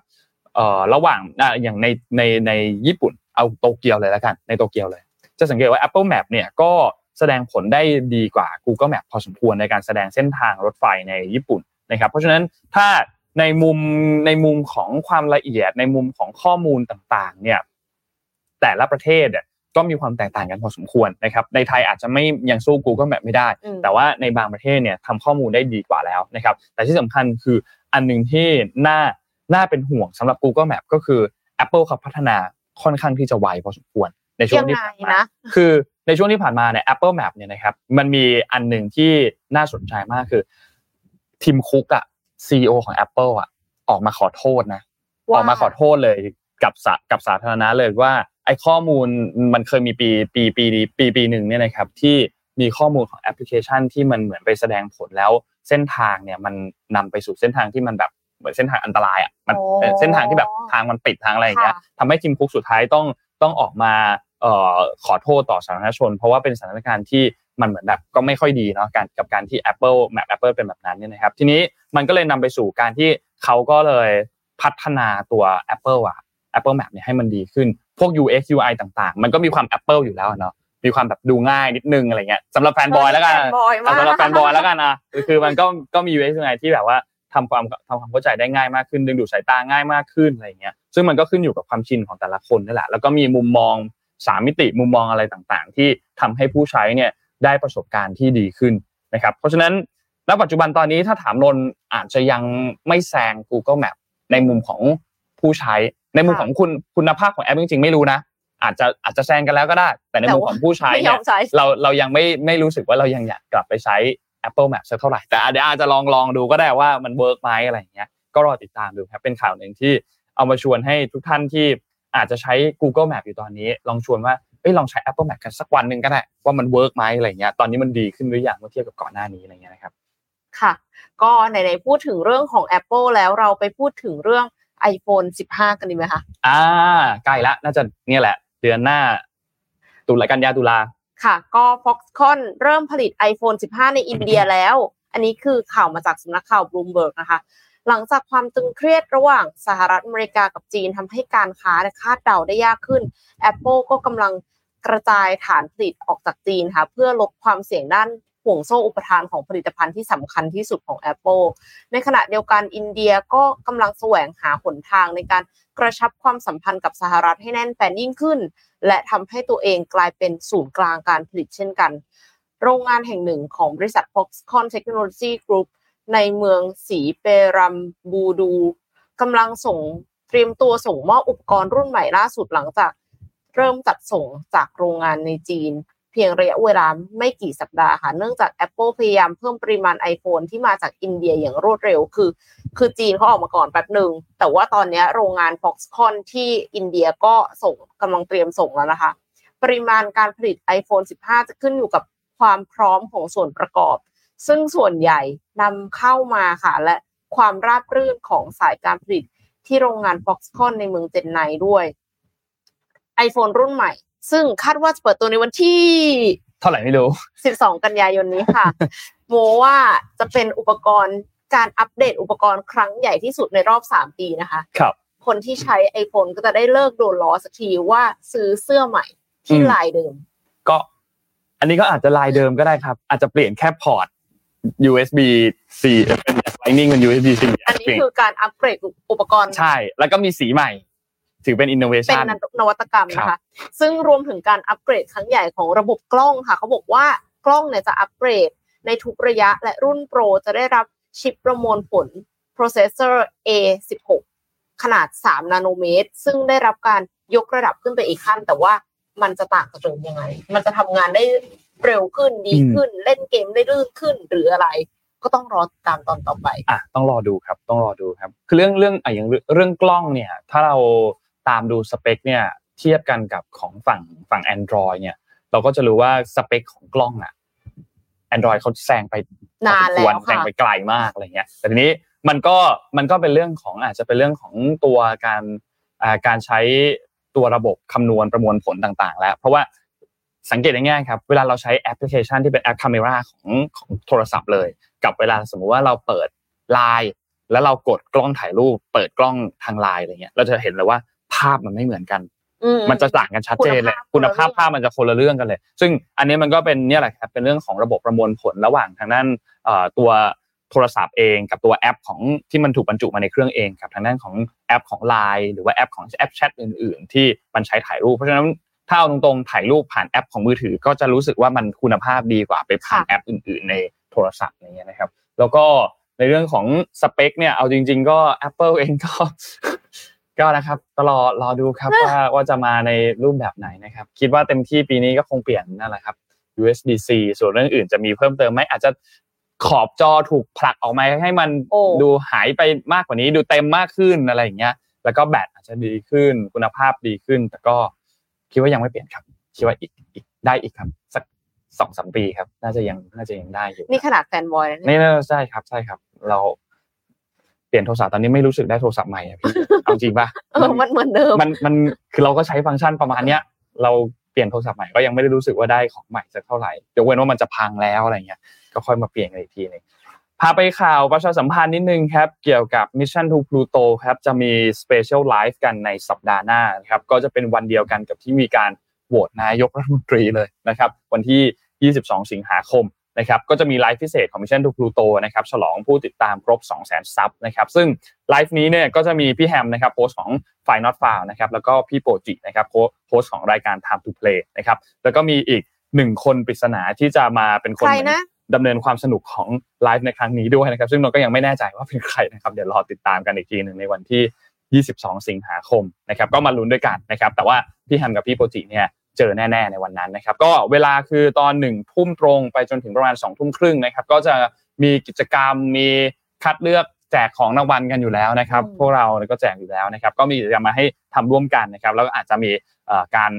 เอ่อระหว่างอะอย่างในในในญี่ปุ่นเอาโตเกียวเลยแล้วกันในโตเกียวเลย จะสังเกตว่า Apple Map เนี่ยก็แสดงผลได้ดีกว่า Google Map พอสมควรในการแสดงเส้นทางรถไฟในญี่ปุ่นนะครับ เพราะฉะนั้นถ้า ในมุมในมุมของความละเอียดในมุมของข้อมูลต่างๆ เนี่ย แต่ละประเทศเนี่ยก็มีความแตกต่างกันพอสมควรนะครับ ในไทยอาจจะไม่ยังสู้ Google Map ไม่ได้อืมแต่ว่าในบางประเทศเนี่ยทำข้อมูลได้ดีกว่าแล้วนะครับ แต่ที่สำคัญคืออันหนึ่งที่น่าน่าเป็นห่วงสำหรับ Google Map ก็คือ Apple เขาพัฒนาค่อนข้างที่จะไวพอสมควรในช่วยังงที่ไงผ่านมานะคือในช่วงที่ผ่านมาเนี่ย Apple Map เนี่ยนะครับ มันมีอันหนึ่งที่น่าสนใจมากคือทีมคุกอะ ซีอของ Apple อะออกมาขอโทษนะว่าออกมาขอโทษเลยกับสากับสาธารณะเลยว่า ไอ้ข้อมูลมันเคยมีปีปีปีปีปีหนึ่งเนี่ยนะครับ ที่มีข้อมูลของแอปพลิเคชันที่มันเหมือนไปแสดงผลแล้วเส้นทางเนี่ยมันนำไปสู่เส้นทางที่มันแบบเหมือนเส้นทางอันตรายอะมันโอ้เอ่อเส้นทางที่แบบทางมันปิดทางอะไรอย่างเงี้ยค่ะทำให้ทีมคุกสุดท้ายต้องต้องออกมาเอ่อขอโทษต่อสาธารณชน เพราะว่าเป็นสถานการณ์ที่ มันเหมือนแบบก็ไม่ค่อยดีเนาะการกับการที่ Apple Map Apple เป็นแบบนั้นเนี่ยนะครับ ทีนี้มันก็เลยนำไปสู่การที่เขาก็เลยพัฒนาตัว Apple อะ Apple Map เนี่ยให้มันดีขึ้น พวก UX UI ต่างๆ มันก็มีความ Apple อยู่แล้วอะเนาะมีความแบบดูง่ายนิดนึงอะไรเงี้ยสำหรับแฟนบอยแล้วกันแฟนบอยมากอะสำหรับแฟนบอยแล้วกันอะคือคือมันก็ก็มี UX UI ที่แบบว่าทำความทำความเข้าใจได้ง่ายมากขึ้นดึงดูดสายตาง่ายมากขึ้นอะไรเงี้ยซึ่งมันก็ขึ้นอยู่กับความชินของแต่ละคนนี่แหละแล้วก็มีมุมมองสามมิติมุมมองอะไรต่างๆ ที่ทำให้ผู้ใช้เนี่ย ได้ประสบการณ์ที่ดีขึ้นนะครับ เพราะฉะนั้นณปัจจุบันตอนนี้ถ้าถามนนท์อาจจะยังไม่แซง Google Map ในมุมของผู้ใช้ ในมุมของคุณคุณภาพของแอปจริงๆไม่รู้นะ อาจจะอาจจะแซงกันแล้วก็ได้ แต่ในมุมของผู้ใช้ไม่ยเนี่อยมใช้เราเรายังไม่ไม่รู้สึกว่าเรายังอยากกลับไปใช้ Apple Map สักเท่าไหร่แต่เดี๋ยวอาจจะลองลองดูก็ได้ว่ามันเวิร์กไหมอะไรอย่างเงี้ยก็รอติดตามดูครับเป็นข่าวหนึ่งที่เอามาชวนให้ทุกท่านที่อาจจะใช้ Google Map อยู่ตอนนี้ ลองชวนว่า เอ้ยลองใช้ Apple Map กันสักวันหนึ่งก็ได้ว่ามัน work ไหมอะไรเงี้ยตอนนี้มันดีขึ้นหรือยังเมื่อเทียบกับก่อนหน้านี้อะไรเงี้ยนะครับค่ะ ก็ไหนๆพูดถึงเรื่องของ Apple แล้วเราไปพูดถึงเรื่อง iPhone 15 กันดีไหมคะอ่าใกล้ละน่าจะเนี่ยแหละ เดือนหน้า ตุลากันยาตุลาค่ะ ก็ Foxconn เริ่มผลิต iPhone 15 ในอินเดียแล้ว อันนี้คือข่าวมาจากสำนักข่าว Bloomberg นะคะ หลังจากความตึงเครียดระหว่างสหรัฐอเมริกากับจีนทำให้การค้าเนี่ยคาดเดาได้ยากขึ้น Apple ก็กำลังกระจายฐานผลิตออกจากจีนค่ะเพื่อลดความเสี่ยงด้านห่วงโซ่อุปทานของผลิตภัณฑ์ที่สำคัญที่สุดของ Apple ในขณะเดียวกันอินเดียก็กำลังแสวงหาหนทางในการกระชับความสัมพันธ์กับสหรัฐให้แน่นแฟนยิ่งขึ้น และทำให้ตัวเองกลายเป็นศูนย์กลางการผลิตเช่นกัน โรงงานแห่งหนึ่งของบริษัท Foxconn Technology Group ในเมืองสีเปรัมบูดูกำลังส่งเตรียมตัวส่งมอบอุปกรณ์รุ่นใหม่ล่าสุดหลังจากเริ่มจัดส่งจากโรงงานในจีน เพียงระยะเวลาไม่กี่สัปดาห์ค่ะเนื่องจาก Apple พยายามเพิ่มปริมาณ iPhone ที่มาจากอินเดียอย่างรวดเร็วคือ คือจีนเขาออกมาก่อนแป๊บหนึ่งแต่ว่าตอนนี้โรงงาน Foxconn ที่อินเดียก็ส่งกำลังเตรียมส่งแล้วนะคะ ปริมาณการผลิต iPhone 15 จะขึ้นอยู่กับความพร้อมของส่วนประกอบ ซึ่งส่วนใหญ่นำเข้ามาค่ะ และความราบรื่นของสายการผลิตที่โรงงาน Foxconn ในเมืองเจนไนด้วย iPhone รุ่นใหม่ ซึ่งคาดว่าจะเปิดตัวในวันที่ เท่าไหร่ไม่รู้ 12 กันยายนนี้ค่ะ โมว่าจะเป็นอุปกรณ์การอัปเดตอุปกรณ์ครั้งใหญ่ที่สุดในรอบ 3 ปีนะคะ ครับ คนที่ใช้ iPhone ก็จะได้เลิกโดนล้อสักทีว่าซื้อเสื้อใหม่ที่อืมลายเดิม ก็ อันนี้ก็อาจจะลายเดิมก็ได้ครับ อาจจะเปลี่ยนแค่พอร์ต USB C เป็น Lightning เป็น USB C อันนี้คือการอัปเกรดอุปกรณ์ ใช่ แล้วก็มีสีใหม่ ถือเป็นเป็น innovation นวัตกรรมนะคะ ซึ่งรวมถึงการอัปเกรดครั้งใหญ่ของระบบกล้องค่ะ เขาบอกว่ากล้องเนี่ยจะอัปเกรดในทุกระยะและรุ่นโปรจะได้รับชิปประมวลผล processor A16 ขนาด 3 นาโนเมตร ซึ่งได้รับการยกระดับขึ้นไปอีกขั้น แต่ว่ามันจะต่างจากเดิมยังไง มันจะทำงานได้ เร็วขึ้นดีขึ้น เล่นเกมได้ลื่นขึ้นหรืออะไร ก็ต้องรอติดตามตอนต่อไปอะต้องรอดูครับ ต้องรอดูครับ คือเรื่องเรื่องอะอย่างเรื่องกล้องเนี่ย ถ้าเราตามดูสเปคเนี่ยเทียบกันกับของฝั่งฝั่ง Android เนี่ย เราก็จะรู้ว่าสเปคของกล้องอะ Android เขาแซงไปนานแล้วแซงค่ะไปไกลมากอะไรเงี้ยแต่ทีนี้มันก็มันก็เป็นเรื่องของอาจจะเป็นเรื่องของตัวการอ่าการใช้ตัวระบบคำนวณประมวลผลต่าง ๆ แล้ว เพราะว่า สังเกตง่ายๆครับเวลาเราใช้แอปพลิเคชันที่เป็นแอปคาเมราของของโทรศัพท์เลย กับเวลาสมมุติว่าเราเปิดไลน์แล้วเรากดกล้องถ่ายรูป เปิดกล้องทางไลน์อะไรเงี้ยเราจะเห็นเลยว่าภาพมันไม่เหมือนกันอืมมันจะต่างกันชัดเจนเลยคุคุณณภาภาพพภาพมันจะคนละเรื่องกันเลย ซึ่งอันนี้มันก็เป็นเนี่ยแหละครับเป็นเรื่องของระบบประมวลผลระหว่างทางด้านเอ่อตัวโทรศัพท์เองกับตัวแอปของที่มันถูกบรรจุมาในเครื่องเองกับทางด้านของแอปของ Line หรือว่าแอปของแอปแชทอื่น ๆ ที่มันใช้ถ่ายรูปเพราะฉะนั้น ถ้าเอาตรงๆถ่ายรูปผ่านแอปของมือถือ ก็จะรู้สึกว่ามันคุณภาพดีกว่าไปผ่านค่ะแอปอื่น ๆ ในโทรศัพท์อย่างเงี้ยนะครับ แล้วก็ในเรื่องของสเปคเนี่ยเอาจริง ๆ ก็ Apple เองก็ก็นะครับต้องรอดูครับว่าว่าจะมาในรูปแบบไหนนะครับ คิดว่าเต็มที่ปีนี้ก็คงเปลี่ยนนั่นแหละครับ USB-C ส่วนเรื่องอื่นจะมีเพิ่มเติมไหมอาจจะขอบจอถูกผลักออกมาให้มันโอ้ดูหายไปมากกว่านี้ดูเต็มมากขึ้นอะไรอย่างเงี้ย แล้วก็แบตอาจจะดีขึ้นคุณภาพดีขึ้น แต่ก็ คิดว่ายังไม่เปลี่ยนครับ คิดว่าอีกอีกได้อีกครับ สักสองสามปีครับ น่าจะยังน่าจะยังได้อยู่นี่ขนาดแฟนบอยนะเนี่ยนี่น่าใช่ครับใช่ครับ เราเปลี่ยนโทรศัพท์ตอนนี้ไม่รู้สึกได้โทรศัพท์ใหม่อะพี่เอาจริงป่ะเออมันเหมือนเดิมมันมันคือเราก็ใช้ฟังก์ชันประมาณเนี้ยเราเปลี่ยนโทรศัพท์ใหม่ก็ยังไม่ได้รู้สึกว่าได้ของใหม่สักเท่าไหร่ยกเว้นว่ามันจะพังแล้วอะไรเงี้ยก็ค่อยมาเปลี่ยนกันอีกทีหนึง พาไปข่าวประชาสัมพันธ์นิดนึงครับ เกี่ยวกับ Mission to Pluto ครับ จะมี Special Live กันในสัปดาห์หน้าครับ ก็จะเป็นวันเดียวกันกับที่มีการโหวตนายกรัฐมนตรีเลยนะครับ วันที่ 22 สิงหาคมนะครับ ก็จะมีไลฟ์พิเศษของ Mission to Pluto นะครับ ฉลองผู้ติดตามครบ 200,000 sub นะครับ ซึ่งไลฟ์นี้เนี่ยก็จะมีพี่แฮมนะครับโพสของ f i n o t f i l e นะครับ แล้วก็พี่โปจินะครับโพสของรายการ Time to Play นะครับ แล้วก็มีอีกหนึ่งคนปริศนาที่จะมาเป็นคนใครนะ ดำเนินความสนุกของไลฟ์ในครั้งนี้ด้วยนะครับ ซึ่งเราก็ยังไม่แน่ใจว่าเป็นใครนะครับเดี๋ยวรอติดตามกันอีกทีหนึ่งในวันที่ 22 สิงหาคมนะครับก็มาลุ้นด้วยกันนะครับแต่ว่าพี่แฮมกับพี่โปรจิเนี่ยเจอแน่ ๆ ในวันนั้นนะครับก็เวลาคือตอนหนึ่งทุ่มตรงไปจนถึงประมาณ2องทุ่มครึ่งนะครับก็จะมีกิจกรรมมีคัดเลือกแจกของรางวัลกันอยู่แล้วนะครับอืมพวกเราก็แจกอยู่แล้วนะครับ ก็มีกิจกรรมมาให้ทำร่วมกันนะครับ แล้วก็อาจจะมีเอ่อการ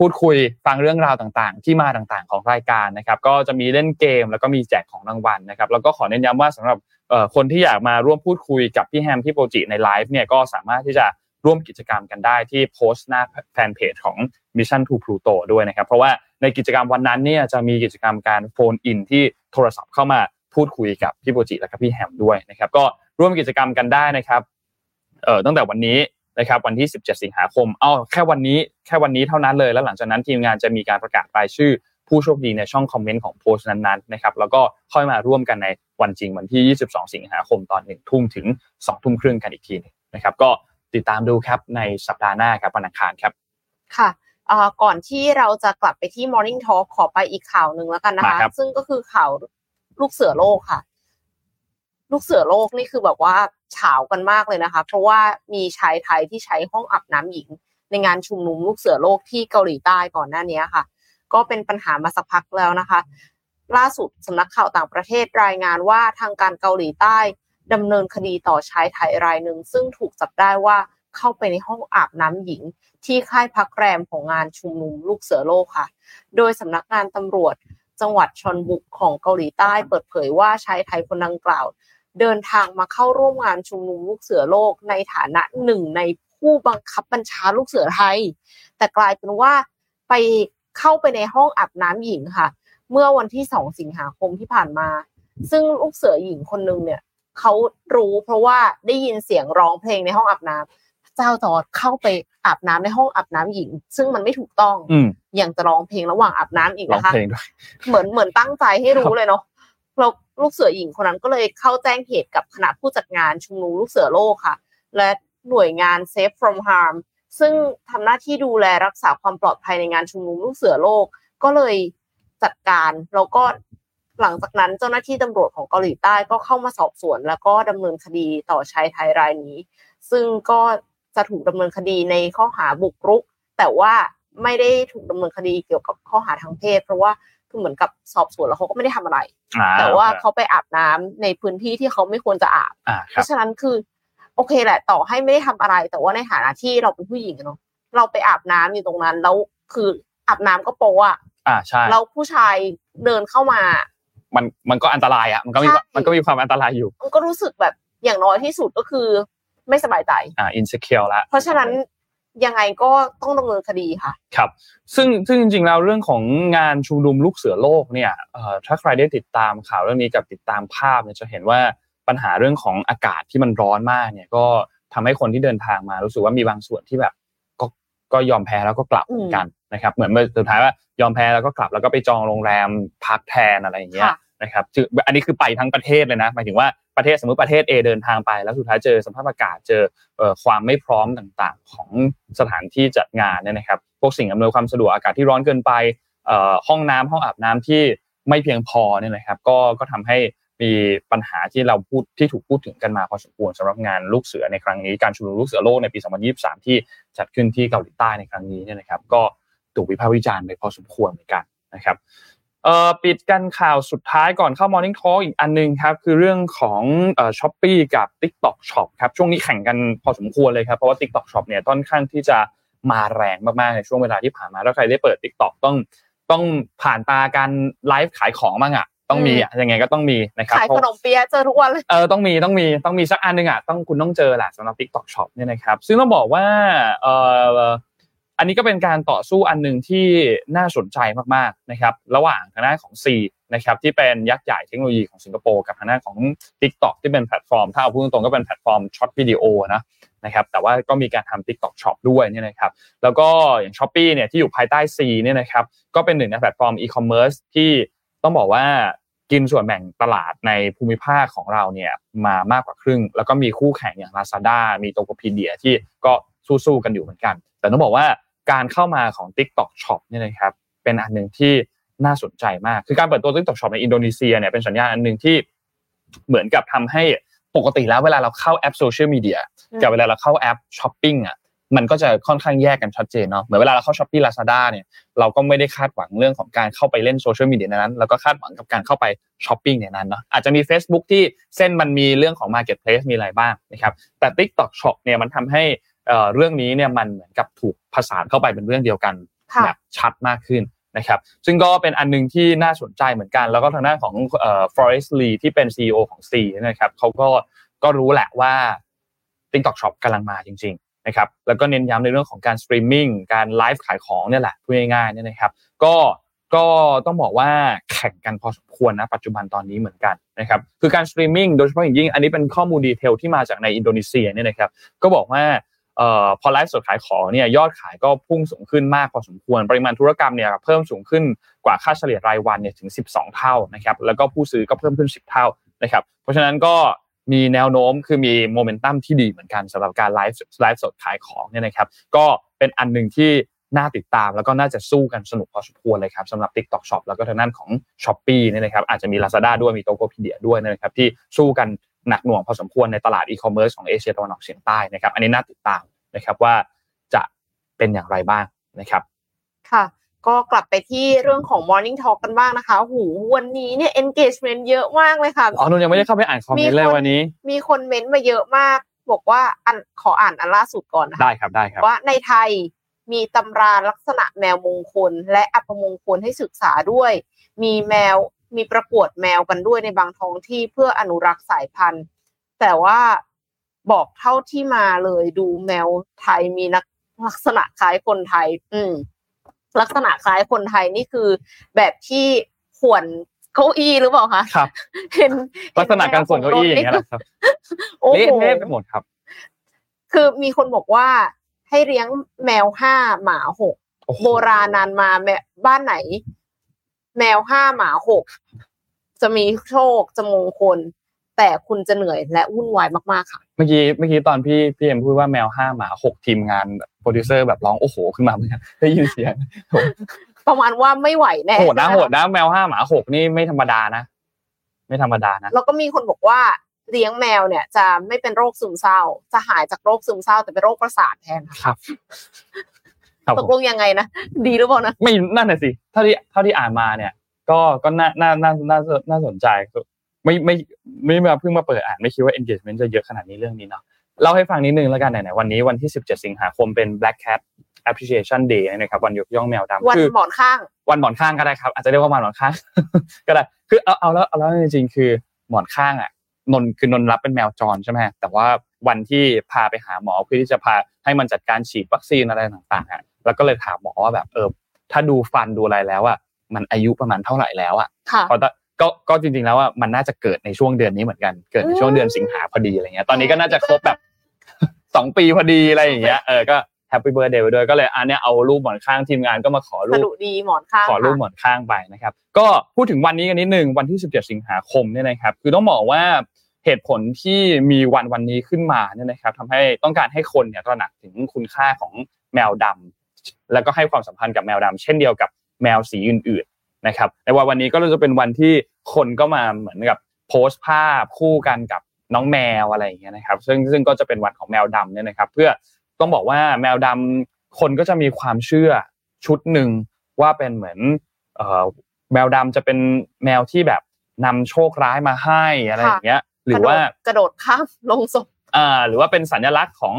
พูดคุยฟังเรื่องราวต่างๆ ที่มาต่างๆ ของรายการนะครับ ก็จะมีเล่นเกมแล้วก็มีแจกของรางวัลนะครับ แล้วก็ขอเน้นย้ำว่าสำหรับคนที่อยากมาร่วมพูดคุยกับพี่แฮมพี่โปรจิในไลฟ์เนี่ยก็สามารถที่จะร่วมกิจกรรมกันได้ที่โพสต์หน้าแฟนเพจของ Mission to Pluto ด้วยนะครับ เพราะว่าในกิจกรรมวันนั้นเนี่ยจะมีกิจกรรมการโฟนอินที่โทรศัพท์เข้ามาพูดคุยกับพี่โปรจิและก็พี่แฮมด้วยนะครับ ก็ร่วมกิจกรรมกันได้นะครับเอ่อตั้งแต่วันนี้ นะครับวันที่ 17 สิงหาคม เอ้าแค่วันนี้แค่วันนี้เท่านั้นเลย แล้วหลังจากนั้นทีมงานจะมีการประกาศรายชื่อ ผู้โชคดีในช่องคอมเมนต์ของโพสต์นั้นๆนะครับแล้วก็ค่อยมาร่วมกันในวันจริงวันที่ 22 สิงหาคมตอน1ทุ่มถึง2ทุ่มครึ่งกันอีกทีหนึงนะครับก็ติดตามดูครับในสัปดาห์หน้าครับวันอังคารครับค่ะเอ่อก่อนที่เราจะกลับไปที่ Morning Talk ขอไปอีกข่าวหนึ่งแล้วกันนะคะมาครับซึ่งก็คือข่าวลูกเสือโลกค่ะ ลูกเสือโลกนี่คือแบบว่าเฉากันมากเลยนะคะ เพราะว่ามีชายไทยที่ใช้ห้องอาบน้ำหญิง ในงานชุมนุมลูกเสือโลกที่เกาหลีใต้ก่อนหน้านี้ค่ะ ก็เป็นปัญหามาสักพักแล้วนะคะ ล่าสุดสำนักข่าวต่างประเทศรายงานว่าทางการเกาหลีใต้ดำเนินคดีต่อชายไทยรายหนึ่งซึ่งถูกจับได้ว่าเข้าไปในห้องอาบน้ำหญิง ที่ค่ายพักแรมของงานชุมนุมลูกเสือโลกค่ะ โดยสำนักงานตำรวจจังหวัดชอนบุกของเกาหลีใต้เปิดเผยว่าชายไทยคนดังกล่าว เดินทางมาเข้าร่วมงานชุมนุมลูกเสือโลก ในฐานะหนึ่งในผู้บังคับบัญชาลูกเสือไทย แต่กลายเป็นว่าไปเข้าไปในห้องอาบน้ำหญิงค่ะ เมื่อวันที่สองสิงหาคมที่ผ่านมา ซึ่งลูกเสือหญิงคนนึงเนี่ยเขารู้เพราะว่าได้ยินเสียงร้องเพลงในห้องอาบน้ำเจ้าจอร์ดเข้าไปอาบน้ำในห้องอาบน้ำหญิง ซึ่งมันไม่ถูกต้องอืมอย่างจะร้องเพลงระหว่างอาบน้ำอีกร้องนะคะเพลงด้วยเหมือนเหมือนตั้งใจให้รู้เลยเนาะ เราลูกเสือหญิงคนนั้นก็เลยเข้าแจ้งเหตุกับคณะผู้จัดงานชุมนุมลูกเสือโลกค่ะ และหน่วยงาน Safe from Harm ซึ่งทำหน้าที่ดูแลรักษาความปลอดภัยในงานชุมนุมลูกเสือโลก ก็เลยจัดการแล้วก็หลังจากนั้นเจ้าหน้าที่ตำรวจของเกาหลีใต้ก็เข้ามาสอบสวน แล้วก็ดำเนินคดีต่อชายไทยรายนี้ ซึ่งก็จะถูกดำเนินคดีในข้อหาบุกรุก แต่ว่าไม่ได้ถูกดำเนินคดีเกี่ยวกับข้อหาทางเพศ เพราะว่า คือเหมือนกับสอบสวนแล้วเขาก็ไม่ได้ทำอะไรอ่แต่ว่าเขาไปอาบน้ำในพื้นที่ที่เขาไม่ควรจะอาบอ่าคเพรับราะฉะนั้นคือ โอเคแหละ ต่อให้ไม่ได้ทำอะไร แต่ว่าในฐานะที่เราเป็นผู้หญิงอะเนาะเราไปอาบน้ำอยู่ตรงนั้น แล้วคืออาบน้ำก็โปะอะอ่าใช่แล้วผู้ชายเดินเข้ามา มันมันก็อันตรายอะมันก็มีใช่มันก็มีความอันตรายอยู่ มันก็รู้สึกแบบอย่างน้อยที่สุดก็คือไม่สบายใจ อ่าอินเ e คียวละเพราะฉะนั้น ยังไงก็ต้องดำเนินคดีค่ะ ครับ ซึ่งซึ่งจริงๆแล้วเรื่องของงานชุมนุมลูกเสือโลกเนี่ยเอ่อถ้าใครได้ติดตามข่าวเรื่องนี้กับติดตามภาพเนี่ยจะเห็นว่าปัญหาเรื่องของอากาศที่มันร้อนมากเนี่ยก็ทำให้คนที่เดินทางมารู้สึกว่ามีบางส่วนที่แบบก็ก็ยอมแพ้แล้วก็กลับอืมเหมือนกันนะครับ เหมือนสุดท้ายว่ายอมแพ้แล้วก็กลับแล้วก็ไปจองโรงแรมพักแทนอะไรอย่างเงี้ยค่ะนะครับคืออันนี้คือไปทั้งประเทศเลยนะหมายถึงว่า ประเทศสมมติประเทศ A เดินทางไปแล้วสุดท้ายเจอสภาพอากาศเจอความไม่พร้อมต่างๆ ของสถานที่จัดงานเนี่ยนะครับพวกสิ่งอำนวยความสะดวกอากาศที่ร้อนเกินไปห้องน้ำห้องอาบน้ำที่ไม่เพียงพอเนี่ยนะครับก็ก็ทำให้มีปัญหาที่เราพูดที่ถูกพูดถึงกันมาพอสมควรสำหรับงานลูกเสือในครั้งนี้การชุมนุมลูกเสือโลกในปี 2023 ที่จัดขึ้นที่เกาหลีใต้ในครั้งนี้เนี่ยนะครับ ก็ถูกวิพากษ์วิจารณ์ไปพอสมควรเหมือนกันนะครับ เอ่อปิดกันข่าวสุดท้ายก่อนเข้า Morning Talk อีกอันหนึงครับคือเรื่องของเอ่อช้อปปีกับ TikTok Shop ครับช่วงนี้แข่งกันพอสมควรเลยครับเพราะว่า TikTok Shop เนี่ยค่อนข้างที่จะมาแรงมากๆในช่วงเวลาที่ผ่านมาถ้าใครได้เปิด TikTok ต้องต้องผ่านตาการไลฟ์ขายของบ้างอะต้องมีอะยังไงก็ต้องมีนะครับขายเพราะขนมเปี๊ยะเจอทุกวันเลยเออต้องมีต้องมีต้องมีสักอันหนึงอะต้องคุณต้องเจอแหละสำหรับ TikTok Shop เนี่ยนะครับซึ่งต้องบอกว่าเอ่อ อันนี้ก็เป็นการต่อสู้อันหนึ่งที่น่าสนใจมากๆนะครับระหว่างทางด้านของ C นะครับที่เป็นยักษ์ใหญ่เทคโนโลยีของสิงคโปร์กับทางด้านของ TikTok ที่เป็นแพลตฟอร์ม ถ้าเอาพูดตรงๆก็เป็นแพลตฟอร์ม short video นะนะครับแต่ว่าก็มีการทำ TikTok Shop ด้วยเนี่ยนะครับแล้วก็อย่าง Shopee เนี่ยที่อยู่ภายใต้ Sea เนี่ยนะครับก็เป็นหนึ่งในแพลตฟอร์มอีคอมเมิร์ซที่ต้องบอกว่ากินส่วนแบ่งตลาดในภูมิภาคของเราเนี่ยมามากกว่าครึ่ง แล้วก็มีคู่แข่งอย่าง Lazada มี Tokopedia ที่ก็สู้ๆกันอยู่เหมือนกัน แต่ต้องบอกว่า การเข้ามาของ TikTok Shop เนี่ยนะครับเป็นอันหนึ่งที่น่าสนใจมาก คือการเปิดตัว TikTok Shop ในอินโดนีเซียเนี่ยเป็นสัญญาณอันหนึ่งที่เหมือนกับทำให้ปกติแล้วเวลาเราเข้าแอปโซเชียลมีเดียอืมกับเวลาเราเข้าแอปช้อปปิ้งอะมันก็จะค่อนข้างแยกกันชัดเจนเนาะเหมือนเวลาเราเข้า Shopee Lazada เนี่ยเราก็ไม่ได้คาดหวังเรื่องของการเข้าไปเล่นโซเชียลมีเดียในนั้น แล้วก็คาดหวังกับการเข้าไปช้อปปิ้งในนั้นเนาะอาจจะมี Facebook ที่เส้นมันมีเรื่องของ Marketplace มีอะไรบ้างนะครับแต่ TikTok Shop เนี่ยมันทำให้ เอ่อเรื่องนี้เนี่ยมันเหมือนกับถูกผสานเข้าไปเป็นเรื่องเดียวกันค่ะแบบชัดมากขึ้นนะครับซึ่งก็เป็นอันหนึงที่น่าสนใจเหมือนกัน แล้วก็ทางด้านของเอ่อ Forrest Li ที่เป็น CEO ของ Sea นะครับเขาก็ก็รู้แหละว่า TikTok Shop กำลังมาจริงๆนะครับแล้วก็เน้นย้ำในเรื่องของการสตรีมมิ่งการไลฟ์ขายของเนี่ยแหละพูดง่ายๆเนี่ยนะครับก็ก็ต้องบอกว่าแข่งกันพอสมควรนะปัจจุบันตอนนี้เหมือนกันนะครับคือการสตรีมมิ่งโดยเฉพาะอย่างยิ่งอันนี้เป็นข้อมูล detail ที่มาจากในอินโดนีเซียเนี่ยนะครับก็บอกว่าเอ่อ พอไลฟ์สดขายของเนี่ยยอดขายก็พุ่งสูงขึ้นมากพอสมควร ปริมาณธุรกรรมเนี่ยเพิ่มสูงขึ้นกว่าค่าเฉลี่ยรายวันเนี่ยถึง 12 เท่านะครับแล้วก็ผู้ซื้อก็เพิ่มขึ้น 10 เท่านะครับเพราะฉะนั้นก็มีแนวโน้มคือมีโมเมนตัมที่ดีเหมือนกันสำหรับการไลฟ์ไลฟ์สดขายของเนี่ยนะครับก็เป็นอันหนึ่งที่น่าติดตามแล้วก็น่าจะสู้กันสนุกพอสมควรเลยครับสำหรับ TikTok Shop แล้วก็ทางด้านของ Shopee เนี่ยนะครับอาจจะมี Lazada ด้วยมี Tokopedia ด้วยนะครับที่สู้กันหนักหน่วงพอสมควรในตลาดอีคอมเมิร์ซของเอเชียตะวันออกเฉียงใต้นะครับอันนี้น่าติดตาม นะครับว่าจะเป็นอย่างไรบ้างนะครับค่ะก็กลับไปที่เรื่องของ Morning Talk กันบ้างนะคะ หูวันนี้เนี่ย engagement เยอะมากเลยค่ะ อ๋อนุ่นยังไม่ได้เข้าไปอ่านคอมเมนต์เลยวันนี้ มีคนเม้นต์มาเยอะมาก บอกว่าอันขออ่านอันล่าสุดก่อนนะคะได้ครับได้ครับ ว่าในไทยมีตำราลักษณะแมวมงคล และอัปมงคลให้ศึกษาด้วย มีแมวมีประกวดแมวกันด้วยในบางท้องที่เพื่ออนุรักษ์สายพันธุ์ แต่ว่า บอกเท่าที่มาเลยดูแมวไทยมีนักลักษณะคล้ายคนไทย อืม ลักษณะคล้ายคนไทยนี่คือ แบบที่ขวนเก้าอี้หรือเปล่าคะครับ เห็นลักษณะการส่วนเก้าอี้อย่างเงี้ยแหละครับโอ้เละโหเทะไปหมดครับ คือมีคนบอกว่าให้เลี้ยงแมวห้าหมาหกโอ้โหโบราณนานมาแม่บ้านไหน แมวห้าหมาหกจะมีโชคจะมงคล แต่คุณจะเหนื่อยและวุ่นวายมากๆค่ะ เมื่อกี้เมื่อกี้ตอนพี่พี่เอ็มพูดว่าแมวห้าหมาหกทีมงานโปรดิวเซอร์แบบร้องโอ้โหขึ้นมาเหมือนกันได้ยินเสียงประมาณว่าไม่ไหวแน่โหดนะโหดนะแมวห้าหมาหกนี่ไม่ธรรมดานะไม่ธรรมดานะแล้วก็มีคนบอกว่าเลี้ยงแมวเนี่ย จะไม่เป็นโรคซึมเศร้า จะหายจากโรคซึมเศร้า แต่เป็นโรคประสาทแทนค่ะครับครับตผกมลงยังไงนะดีหรือเปล่านะไม่นั่นน่ะสิเท่าที่เท่าที่อ่านมาเนี่ย ก็ก็น่าน่าน่าน่าน่าสนใจ ไม่ไม่ไม่มาเพิ่งมาเปิดอ่านไม่คิดว่า engagement จะเยอะขนาดนี้เรื่องนี้เนาะเล่าให้ฟังนิดนึงแล้วกันไหนๆวันนี้วันที่ 17 สิงหาคมเป็น Black Cat Appreciation Day นะครับวันยกย่องแมวดำวันคือหมอนข้าง วันหมอนข้างก็ได้ครับ อาจจะเรียกว่าวันหมอนข้าง ก็ได้คือเอาเอาแล้วเอาแล้วจริงๆคือหมอนข้างอะนนท์คือนนท์รับเป็นแมวจรใช่ไหมแต่ว่าวันที่พาไปหาหมอเพื่อที่จะพาให้มันจัดการฉีดวัคซีนอะไรต่างๆอะแล้วก็เลยถามหมอว่าแบบเออถ้าดูฟันดูอะไรแล้วอะมันอายุประมาณเท่าไหร่แล้วอะค่ะเพราะตอน ก็ก็จริงๆแล้วว่ามันน่าจะเกิดในช่วงเดือนนี้เหมือนกันเกิดในช่วงเดือนสิงหาพอดีอะไรเงี้ยตอนนี้ก็น่าจะครบแบบสองปีพอดีอะไรอย่างเงี้ยเออก็ happy birthday ไปด้วยก็เลยอันเนี้ยเอารูปหมอนข้างทีมงานก็มาขอรูสะปดุดีหมอนข้างขอรูปค่ะหมอนข้างไปนะครับ ก็พูดถึงวันนี้กันนิดนึงวันที่ 17 สิงหาคมเนี่ยนะครับ คือต้องบอกว่าเหตุผลที่มีวันวันนี้ขึ้นมาเนี่ยนะครับทำให้ต้องการให้คนเนี่ยตระหนักถึงคุณค่าของแมวดำแล้วก็ให้ความสัมพันธ์กับแมวดำเช่นเดียวกับแมวสีอื่นๆ นะครับในวันวันนี้ก็จะเป็นวันที่คนก็มาเหมือนกับโพสต์ภาพคู่กันกับน้องแมวอะไรอย่างเงี้ยนะครับ ซึ่งซึ่งก็จะเป็นวันของแมวดำเนี่ยนะครับ เพื่อต้องบอกว่าแมวดำคนก็จะมีความเชื่อชุดหนึ่งว่าเป็นเหมือนเอ่อแมวดำจะเป็นแมวที่แบบนำโชคร้ายมาให้อะไรอย่างเงี้ย หรือว่ากระโดดข้ามลงศพอ่าหรือว่าเป็นสัญลักษณ์ของ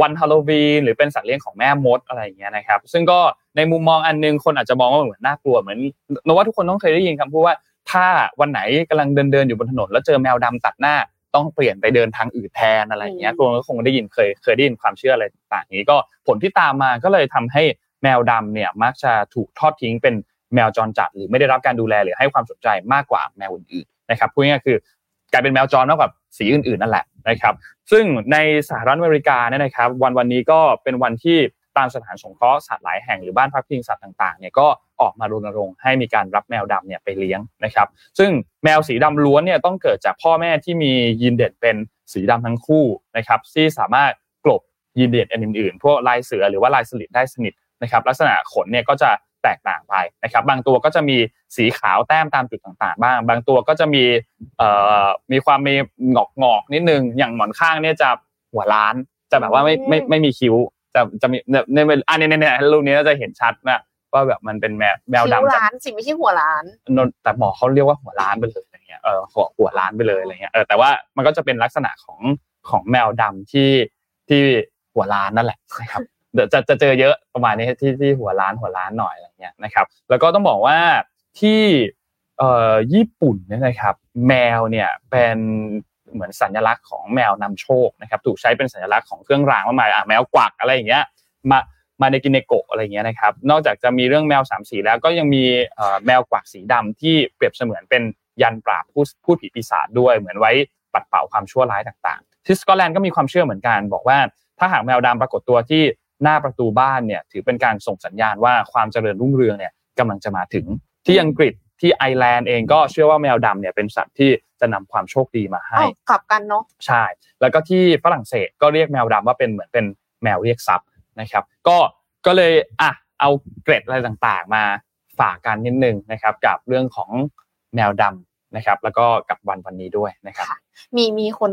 วันฮาโลวีนหรือเป็นสัตว์เลี้ยงของแม่มดอะไรอย่างเงี้ยนะครับ ซึ่งก็ในมุมมองอันนึงคนอาจจะมองว่าเหมือนน่ากลัวเหมือนนกว่าทุกคนต้องเคยได้ยินคำพูดว่าถ้าวันไหนกำลังเดินเดินอยู่บนถนน แล้วเจอแมวดำตัดหน้าต้องเปลี่ยนไปเดินทางอื่นแทนอะไรอย่างเงี้ยคนก็คงได้ยินเคยเคยได้ยินความเชื่ออะไรต่างๆนี้ก็ผลที่ตามมาก็เลยทำให้แมวดำเนี่ยมักจะถูกทอดทิ้งเป็นแมวจรจัด หรือไม่ได้รับการดูแลหรือให้ความสนใจมากกว่าแมวอื่นๆนะครับพูดง่ายๆคือ กลายเป็นแมวจรมากกว่าสีอื่นๆนั่นแหละนะครับซึ่งในสหรัฐอเมริกาเนี่ยนะครับ วันวันนี้ก็เป็นวันที่ตามสถานสงเคราะห์สัตว์หลายแห่งหรือบ้านพักพิงสัตว์ต่างๆเนี่ยก็ออกมารณรงค์ให้มีการรับแมวดำเนี่ยไปเลี้ยงนะครับ ซึ่งแมวสีดำล้วนเนี่ยต้องเกิดจากพ่อแม่ที่มียีนเด่นเป็นสีดำทั้งคู่นะครับที่สามารถกลบยีนเด่นอันอื่นๆพวกลายเสือหรือว่าลายสลิดได้สนิทนะครับ ลักษณะขนเนี่ยก็จะ แตกต่างไปนะครับบางตัวก็จะมีสีขาวแต้มตามจุดต่างๆ บ้าง บางตัวก็จะมีเอ่อมีความมีงอกงอกๆนิดนึง อย่างหมอนข้างเนี่ยจะหัวล้านจะแบบว่าไม่ไม่ไม่มีคิ้วจะจะมีเนี่ยในอันนี้เนี่ยรูปนี้น่าจะเห็นชัดนะว่าแบบมันเป็นแมวแมวคิ้วดำจากล้านสิไม่ใช่หัวล้านนนแต่หมอเขาเรียกว่าหัวล้านไปเลยอะไรเงี้ยเออหัวหัวล้านไปเลยอะไรเงี้ยเออแต่ว่ามันก็จะเป็นลักษณะของของแมวดำที่ที่หัวล้านนั่นแหละนะครับ เดี๋ยวจะจะเจอเยอะประมาณนี้ที่ที่หัวล้านหัวล้านหน่อยอะไรเงี้ยนะครับ แล้วก็ต้องบอกว่าที่เอ่อญี่ปุ่นเนี่ยนะครับ แมวเนี่ยเป็นเหมือนสัญลักษณ์ของแมวนำโชคนะครับ ถูกใช้เป็นสัญลักษณ์ของเครื่องรางมากมายอะแมวกวักอะไรอย่างเงี้ยมามาเนกิเนโกะอะไรเงี้ยนะครับ นอกจากจะมีเรื่องแมวสามสีแล้วก็ยังมีเอ่อแมวกวักสีดำที่เปรียบเสมือนเป็นยันต์ปราบผู้ผู้ผีปีศาจด้วย เหมือนไว้ปัดเป่าความชั่วร้ายต่างๆ ที่สกอตแลนด์ก็มีความเชื่อเหมือนกัน บอกว่าถ้าหากแมวดำปรากฏตัวที่ หน้าประตูบ้านเนี่ยถือเป็นการส่งสัญญาณว่าความเจริญรุ่งเรืองเนี่ยกำลังจะมาถึงที่อังกฤษที่ไอร์แลนด์เองก็เชื่อว่าแมวดำเนี่ยเป็นสัตว์ที่จะนำความโชคดีมาให้อ้าวกลับกันเนาะใช่ แล้วก็ที่ฝรั่งเศสก็เรียกแมวดำว่าเป็นเหมือนเป็นแมวเรียกทรัพย์นะครับ ก็ก็เลยอะเอาเกร็ดอะไรต่างๆ มาฝากกันนิดนึงนะครับกับเรื่องของแมวดำนะครับ แล้วก็กับวันวันนี้ด้วยนะครับค่ะมีมีคน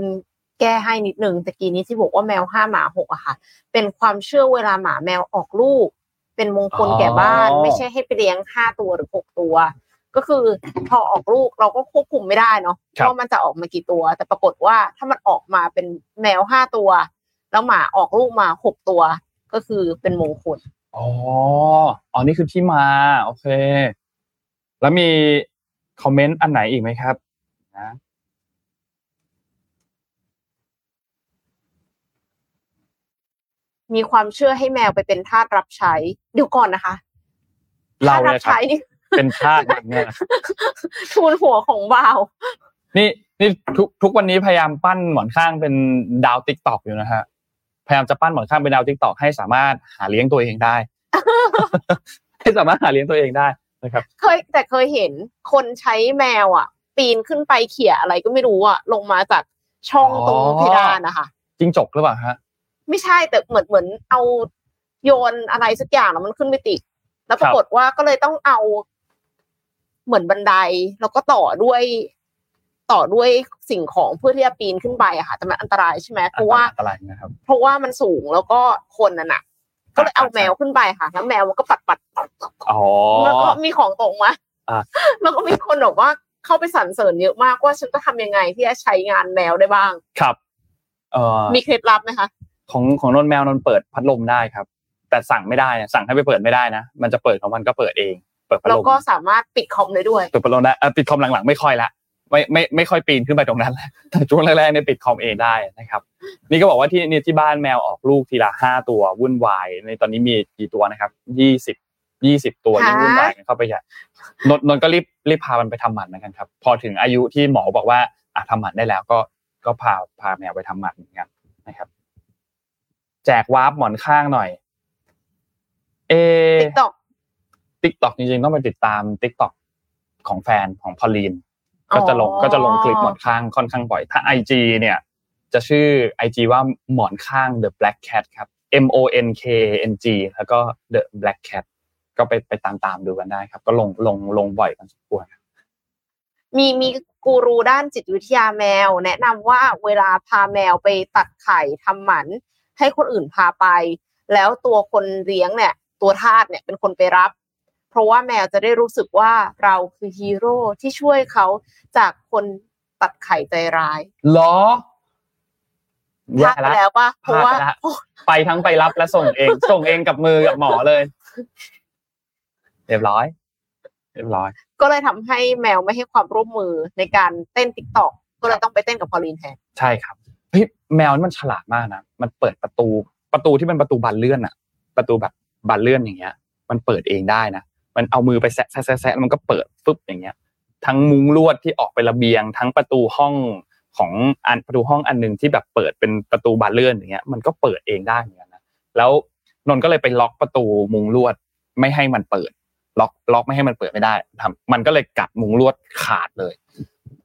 แก้ให้นิดนึงตะกี้นี้ที่บอกว่าแมวห้าหมาหกอะค่ะ เป็นความเชื่อเวลาหมาแมวออกลูก เป็นมงคลแก่บ้านอ๋อไม่ใช่ให้ไปเลี้ยงห้าตัวหรือหกตัว ก็คือพอออกลูกเราก็ควบคุมไม่ได้เนาะว่ามันจะออกมากี่ตัว แต่ปรากฏว่าถ้ามันออกมาเป็นแมวห้าตัว แล้วหมาออกลูกมาหกตัว ก็คือเป็นมงคลอ๋ออ๋อนี่คือที่มาโอเค แล้วมีคอมเมนต์อันไหนอีกไหมครับ นะ มีความเชื่อให้แมวไปเป็นทาสรับใช้ เดี๋ยวก่อนนะคะเราทาสรัเนี่ยครับใช้นี่เป็นทาสมันเนี่ยนะทูนหัวของบ่าวนี่นี่ทุกทุกวันนี้พยายามปั้นหมอนข้างเป็นดาว TikTok อยู่นะฮะพยายามจะปั้นหมอนข้างเป็นดาว TikTok ให้สามารถหาเลี้ยงตัวเองได้ ให้สามารถหาเลี้ยงตัวเองได้นะครับ เคยแต่เคยเห็นคนใช้แมวอะ ปีนขึ้นไปเขี่ยอะไรก็ไม่รู้อะลงมาจากช่องตรงเพดานนะคะจิ้งจกหรือเปล่าฮะ ไม่ใช่แต่เหมือนเหมือนเอาโยนอะไรสักอย่างแล้วมันขึ้นไม่ติด แล้วปรากฏว่าก็เลยต้องเอาเหมือนบันไดแล้วก็ต่อด้วยต่อด้วยสิ่งของเพื่อที่จะปีนขึ้นไปอะค่ะแต่มันอันตรายใช่ไหมเพราะว่าอันตรายนะครับเพราะว่ามันสูงแล้วก็คนน่ะหนักก็เลยเอาแมวขึ้นไปค่ะ แล้วแมวมันก็ปัดปัดปัดอ๋อแล้วก็มีของตกมาอะแล้วก็มีคนบอกว่าเข้าไปสรรเสริญเยอะมากว่าฉันจะทำยังไงที่จะใช้งานแมวได้บ้างครับเอ่อมีเคล็ดลับไหมคะ ของของนนแมวนนเปิดพัดลมได้ครับ แต่สั่งไม่ได้นะสั่งให้ไปเปิดไม่ได้นะ มันจะเปิดของมันก็เปิดเอง เปิดพัดแล้ลวมก็สามารถปิดคอมได้ด้วยเปิดพัดลมได้เอ่อปิดคอมหลังๆไม่ค่อยละไม่ไม่ไม่ค่อยปีนขึ้นไปตรงนั้นแล้วแต่ช่วงแรกๆเนี่ยปิดคอมเองได้นะครับ นี่ก็บอกว่าที่นี่ที่บ้านแมวออกลูกทีละห้าตัววุ่นวายในตอนนี้มีกี่ตัวนะครับยี่สิบยี่สิบตัวนี่ฮะวุ่นวายกันเข้าไปใหญ่นนนนก็รีบรีบพามันไปทำหมันเหมือนกันครับ พอถึงอายุที่หมอบอกว่าอะทำหมันได้แล้วก็ก็พาพาแมวไปทำหมันเหมือนกันนะครับ แจกวาร์ปหมอนข้างหน่อย เอ TikTok TikTok จริงๆ ต้องไปติดตาม TikTok ของแฟนของพอลลีนก็จะลงก็จะลงคลิปหมอนข้างค่อนข้างบ่อย ถ้า IG เนี่ย จะชื่อ IG ว่าหมอนข้าง The Black Cat ครับ M O N K N G แล้วก็ The Black Cat ก็ไปไปตามตามๆดูกันได้ครับ ก็ลงลงลงบ่อยกันสมควรครับมีมีกูรูด้านจิตวิทยาแมว แนะนำว่าเวลาพาแมวไปตัดไข่ทำหมัน ให้คนอื่นพาไป แล้วตัวคนเลี้ยงเนี่ย ตัวทาสเนี่ยเป็นคนไปรับ เพราะว่าแมวจะได้รู้สึกว่าเราคือฮีโร่ที่ช่วยเขาจากคนตัดไข่ใจร้ายเหรอพลาดไปแล้วปะเพราะว่าพลาดไปละไปทั้งไปรับและส่งเอง ส่งเองกับมือกับหมอเลย เรียบร้อย เรียบร้อย ก็เลยทำให้แมวไม่ให้ความร่วมมือในการเต้น TikTok ก็เลยต้องไปเต้นกับพอลีนแทนใช่ครับ เฮ้ยแมวนี่มันฉลาดมากนะมันเปิดประตูประตูที่เป็นประตูบานเลื่อนอะประตูแบบบานเลื่อนอย่างเงี้ย มันเปิดเองได้นะมันเอามือไปแซะแซะแซะมันก็เปิดฟึบอย่างเงี้ย ทั้งมุ้งลวดที่ออกไประเบียง ทั้งประตูห้องของอันประตูห้องอันหนึ่งที่แบบเปิดเป็นประตูบานเลื่อนอย่างเงี้ย มันก็เปิดเองได้เหมือนกันนะแล้วนนท์ก็เลยไปล็อกประตูมุงลวดไม่ให้มันเปิด ล็อกล็อกไม่ให้มันเปิดไม่ได้ทำมันก็เลยกัดมุงลวดขาดเลย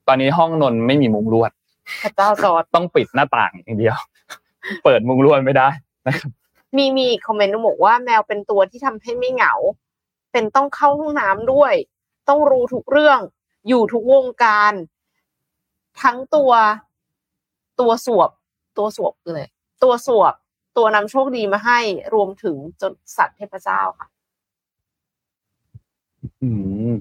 ตอนนี้ห้องนนท์ไม่มีมุงลวด พระเจ้าจอร์ดต้องปิดหน้าต่างอย่างเดียว เปิดมุงลวดไม่ได้นะครับมีมีคอมเมนต์บอกว่าแมวเป็นตัวที่ทำให้ไม่เหงา เป็นต้องเข้าห้องน้ำด้วย ต้องรู้ทุกเรื่อง อยู่ทุกวงการ ทั้งตัว ตัวสวบ ตัวสวบคืออะไรตัวสวบ ตัวนำโชคดีมาให้ รวมถึงจนสัตว์เทพเจ้าค่ะ อืม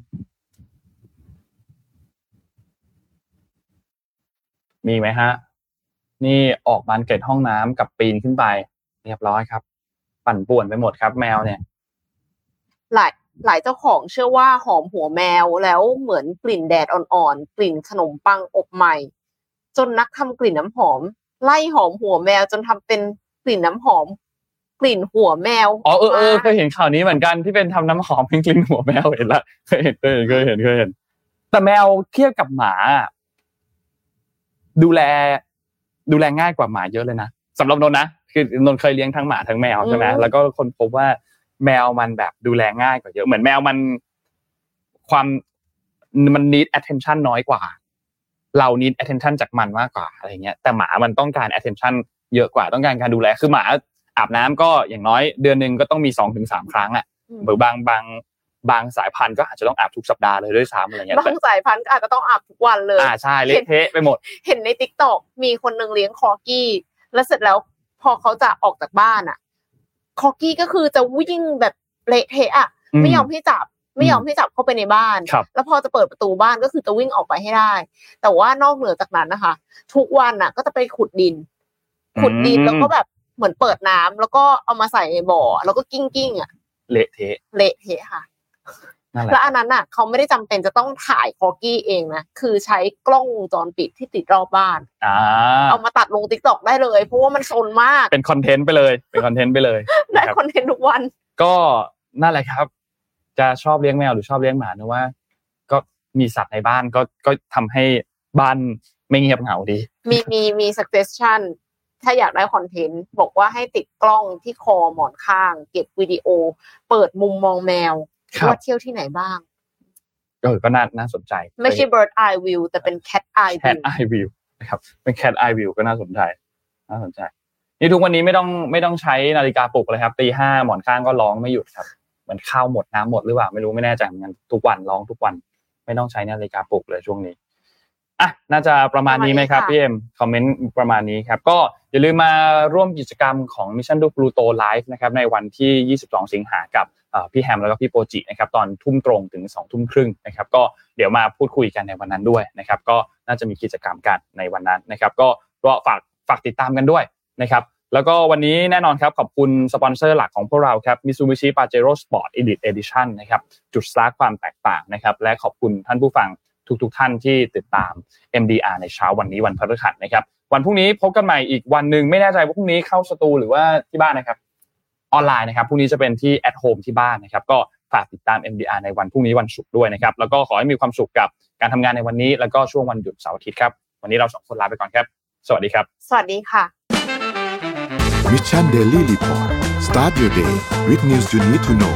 มีไหมฮะ นี่ออกบานเกล็ดห้องน้ำกับปีนขึ้นไป เรียบร้อยครับ ปั่นป่วนไปหมดครับ แมวเนี่ย หลายหลายเจ้าของเชื่อว่าหอมหัวแมวแล้วเหมือนกลิ่นแดดอ่อนๆกลิ่นขนมปังอบใหม่ จนนักทำกลิ่นน้ำหอม ไล่หอมหัวแมวจนทำเป็นกลิ่นน้ำหอม กลิ่นหัวแมวอ๋อเออเออเคยเห็นข่าวนี้เหมือนกันที่เป็นทำน้ำหอมเป็นกลิ่นหัวแมวเห็นละเคยเห็นเคยเห็นเคยเห็นเคยเห็นแต่แมวเทียบกับหมาอะ ดูแล ดูแลง่ายกว่าหมาเยอะเลยนะสำหรับนนท์นะคือนนท์เคยเลี้ยงทั้งหมาทั้งแมวใช่ไหมอืมแล้วก็คนพบว่าแมวมันแบบดูแลง่ายกว่าเยอะเหมือนแมวมันความมัน need attention น้อยกว่า เรา need attention จากมันมากกว่าอะไรเงี้ย แต่หมามันต้องการ attention เยอะกว่าต้องการการดูแลคือหมาอาบน้ำก็อย่างน้อยเดือนหนึ่งก็ต้องมีสองถึงสามครั้งอะอืมหรือบางบาง บางสายพันธุ์ก็อาจจะต้องอาบทุกสัปดาห์เลยด้วยซ้ำอะไรเงี้ยบางสายพันธุ์ก็อาจจะต้องอาบทุกวันเลยอ่าใช่เละเทะไปหมด เห็นใน TikTok มีคนหนึ่งเลี้ยงคอร์กี้แล้วเสร็จแล้วพอเขาจะออกจากบ้านอะ คอร์กี้ก็คือจะวิ่งแบบเละเทะอะอืมไม่ยอมให้จับไม่ยอมให้จับเข้าไปในบ้านครับแล้วพอจะเปิดประตูบ้านก็คือจะวิ่งออกไปให้ได้ แต่ว่านอกเหนือจากนั้นนะคะ ทุกวันอะ ก็จะไปขุดดิน ขุดดินแล้วก็แบบเหมือนเปิดน้ำแล้วก็เอามาใส่ในบ่อ แล้วก็กลิ้งกลิ้งๆอะ เละเทะ เละเทะค่ะนั่น แหแล้วละอันนั้นอะ เขาไม่ได้จำเป็นจะต้องถ่ายคอร์กี้เองนะคือใช้กล้องวงจรปิดที่ติดรอบบ้านอ่าเอามาตัดลง TikTok ได้เลย เพราะว่ามันซนมากเป็นคอนเทนต์ไปเลย เป็นคอนเทนต์ไปเลยได้นะครับคอนเทนต์ทุกวัน ก็นั่นแหละครับ จะชอบเลี้ยงแมวหรือชอบเลี้ยงหมานะว่า ก็มีสัตว์ในบ้านก็ก็ทำให้บ้านไม่เงียบเหงาดี มีมีมี suggestion ถ้าอยากได้คอนเทนต์บอกว่าให้ติดกล้องที่คอหมอนข้าง เก็บวิดีโอ เปิดมุมมองแมวครับ ว่าเที่ยวที่ไหนบ้างเออก็น่าน่าสนใจ ไม่ใช่ bird eye view แต่เป็น cat eye แค view ทไอวิวนะครับเป็นแคทไอวิวก็น่าสนใจ น่าสนใจ นี่ทุกวันนี้ไม่ต้องไม่ต้องใช้นาฬิกาปลุกเลยครับตีห้าหมอนข้างก็ร้องไม่หยุดครับเหมือนข้าวหมดน้ำหมดหรือเปล่าไม่รู้ไม่แน่ใจเหมือนกันทุกวันร้องทุกวัน ไม่ต้องใช้นาฬิกาปลุกเลยช่วงนี้ อะน่าจะประมาณนี้ไหมครับประมาณนี้ค่ะพี่เอ็มคอมเมนต์ประมาณนี้ครับ ก็อย่าลืมมาร่วมกิจกรรมของ Mission to Pluto Live นะครับในวันที่ 22 สิงหากับเอ่อพี่แฮมแล้วก็พี่โปจินะครับตอนทุ่มตรงถึง2ทุ่มครึ่งนะครับก็เดี๋ยวมาพูดคุยกันในวันนั้นด้วยนะครับก็น่าจะมีกิจกรรมกันในวันนั้นนะครับ ก็ก็ฝากฝากติดตามกันด้วยนะครับแล้วก็วันนี้แน่นอนครับ ขอบคุณสปอนเซอร์หลักของพวกเราครับ Mitsubishi Pajero Sport Elite Edition นะครับจุดสตาร์ทความแตกต่างนะครับและขอบคุณท่านผู้ฟัง ทุกๆท่านที่ติดตาม MDR ในเช้าวันนี้วันพฤหัสนะครับ วันพรุ่งนี้พบกันใหม่อีกวันหนึ่งไม่แน่ใจว่าพรุ่งนี้เข้าสตูหรือว่าที่บ้านนะครับ ออนไลน์นะครับพรุ่งนี้จะเป็นที่ at home ที่บ้านนะครับ ก็ฝากติดตาม MDR ในวันพรุ่งนี้วันศุกร์ด้วยนะครับ แล้วก็ขอให้มีความสุขกับการทำงานในวันนี้ แล้วก็ช่วงวันหยุดเสาร์อาทิตย์ครับ วันนี้เราสองคนลาไปก่อนครับ สวัสดีครับ สวัสดีค่ะ Mission Daily Report start your day with news you need to know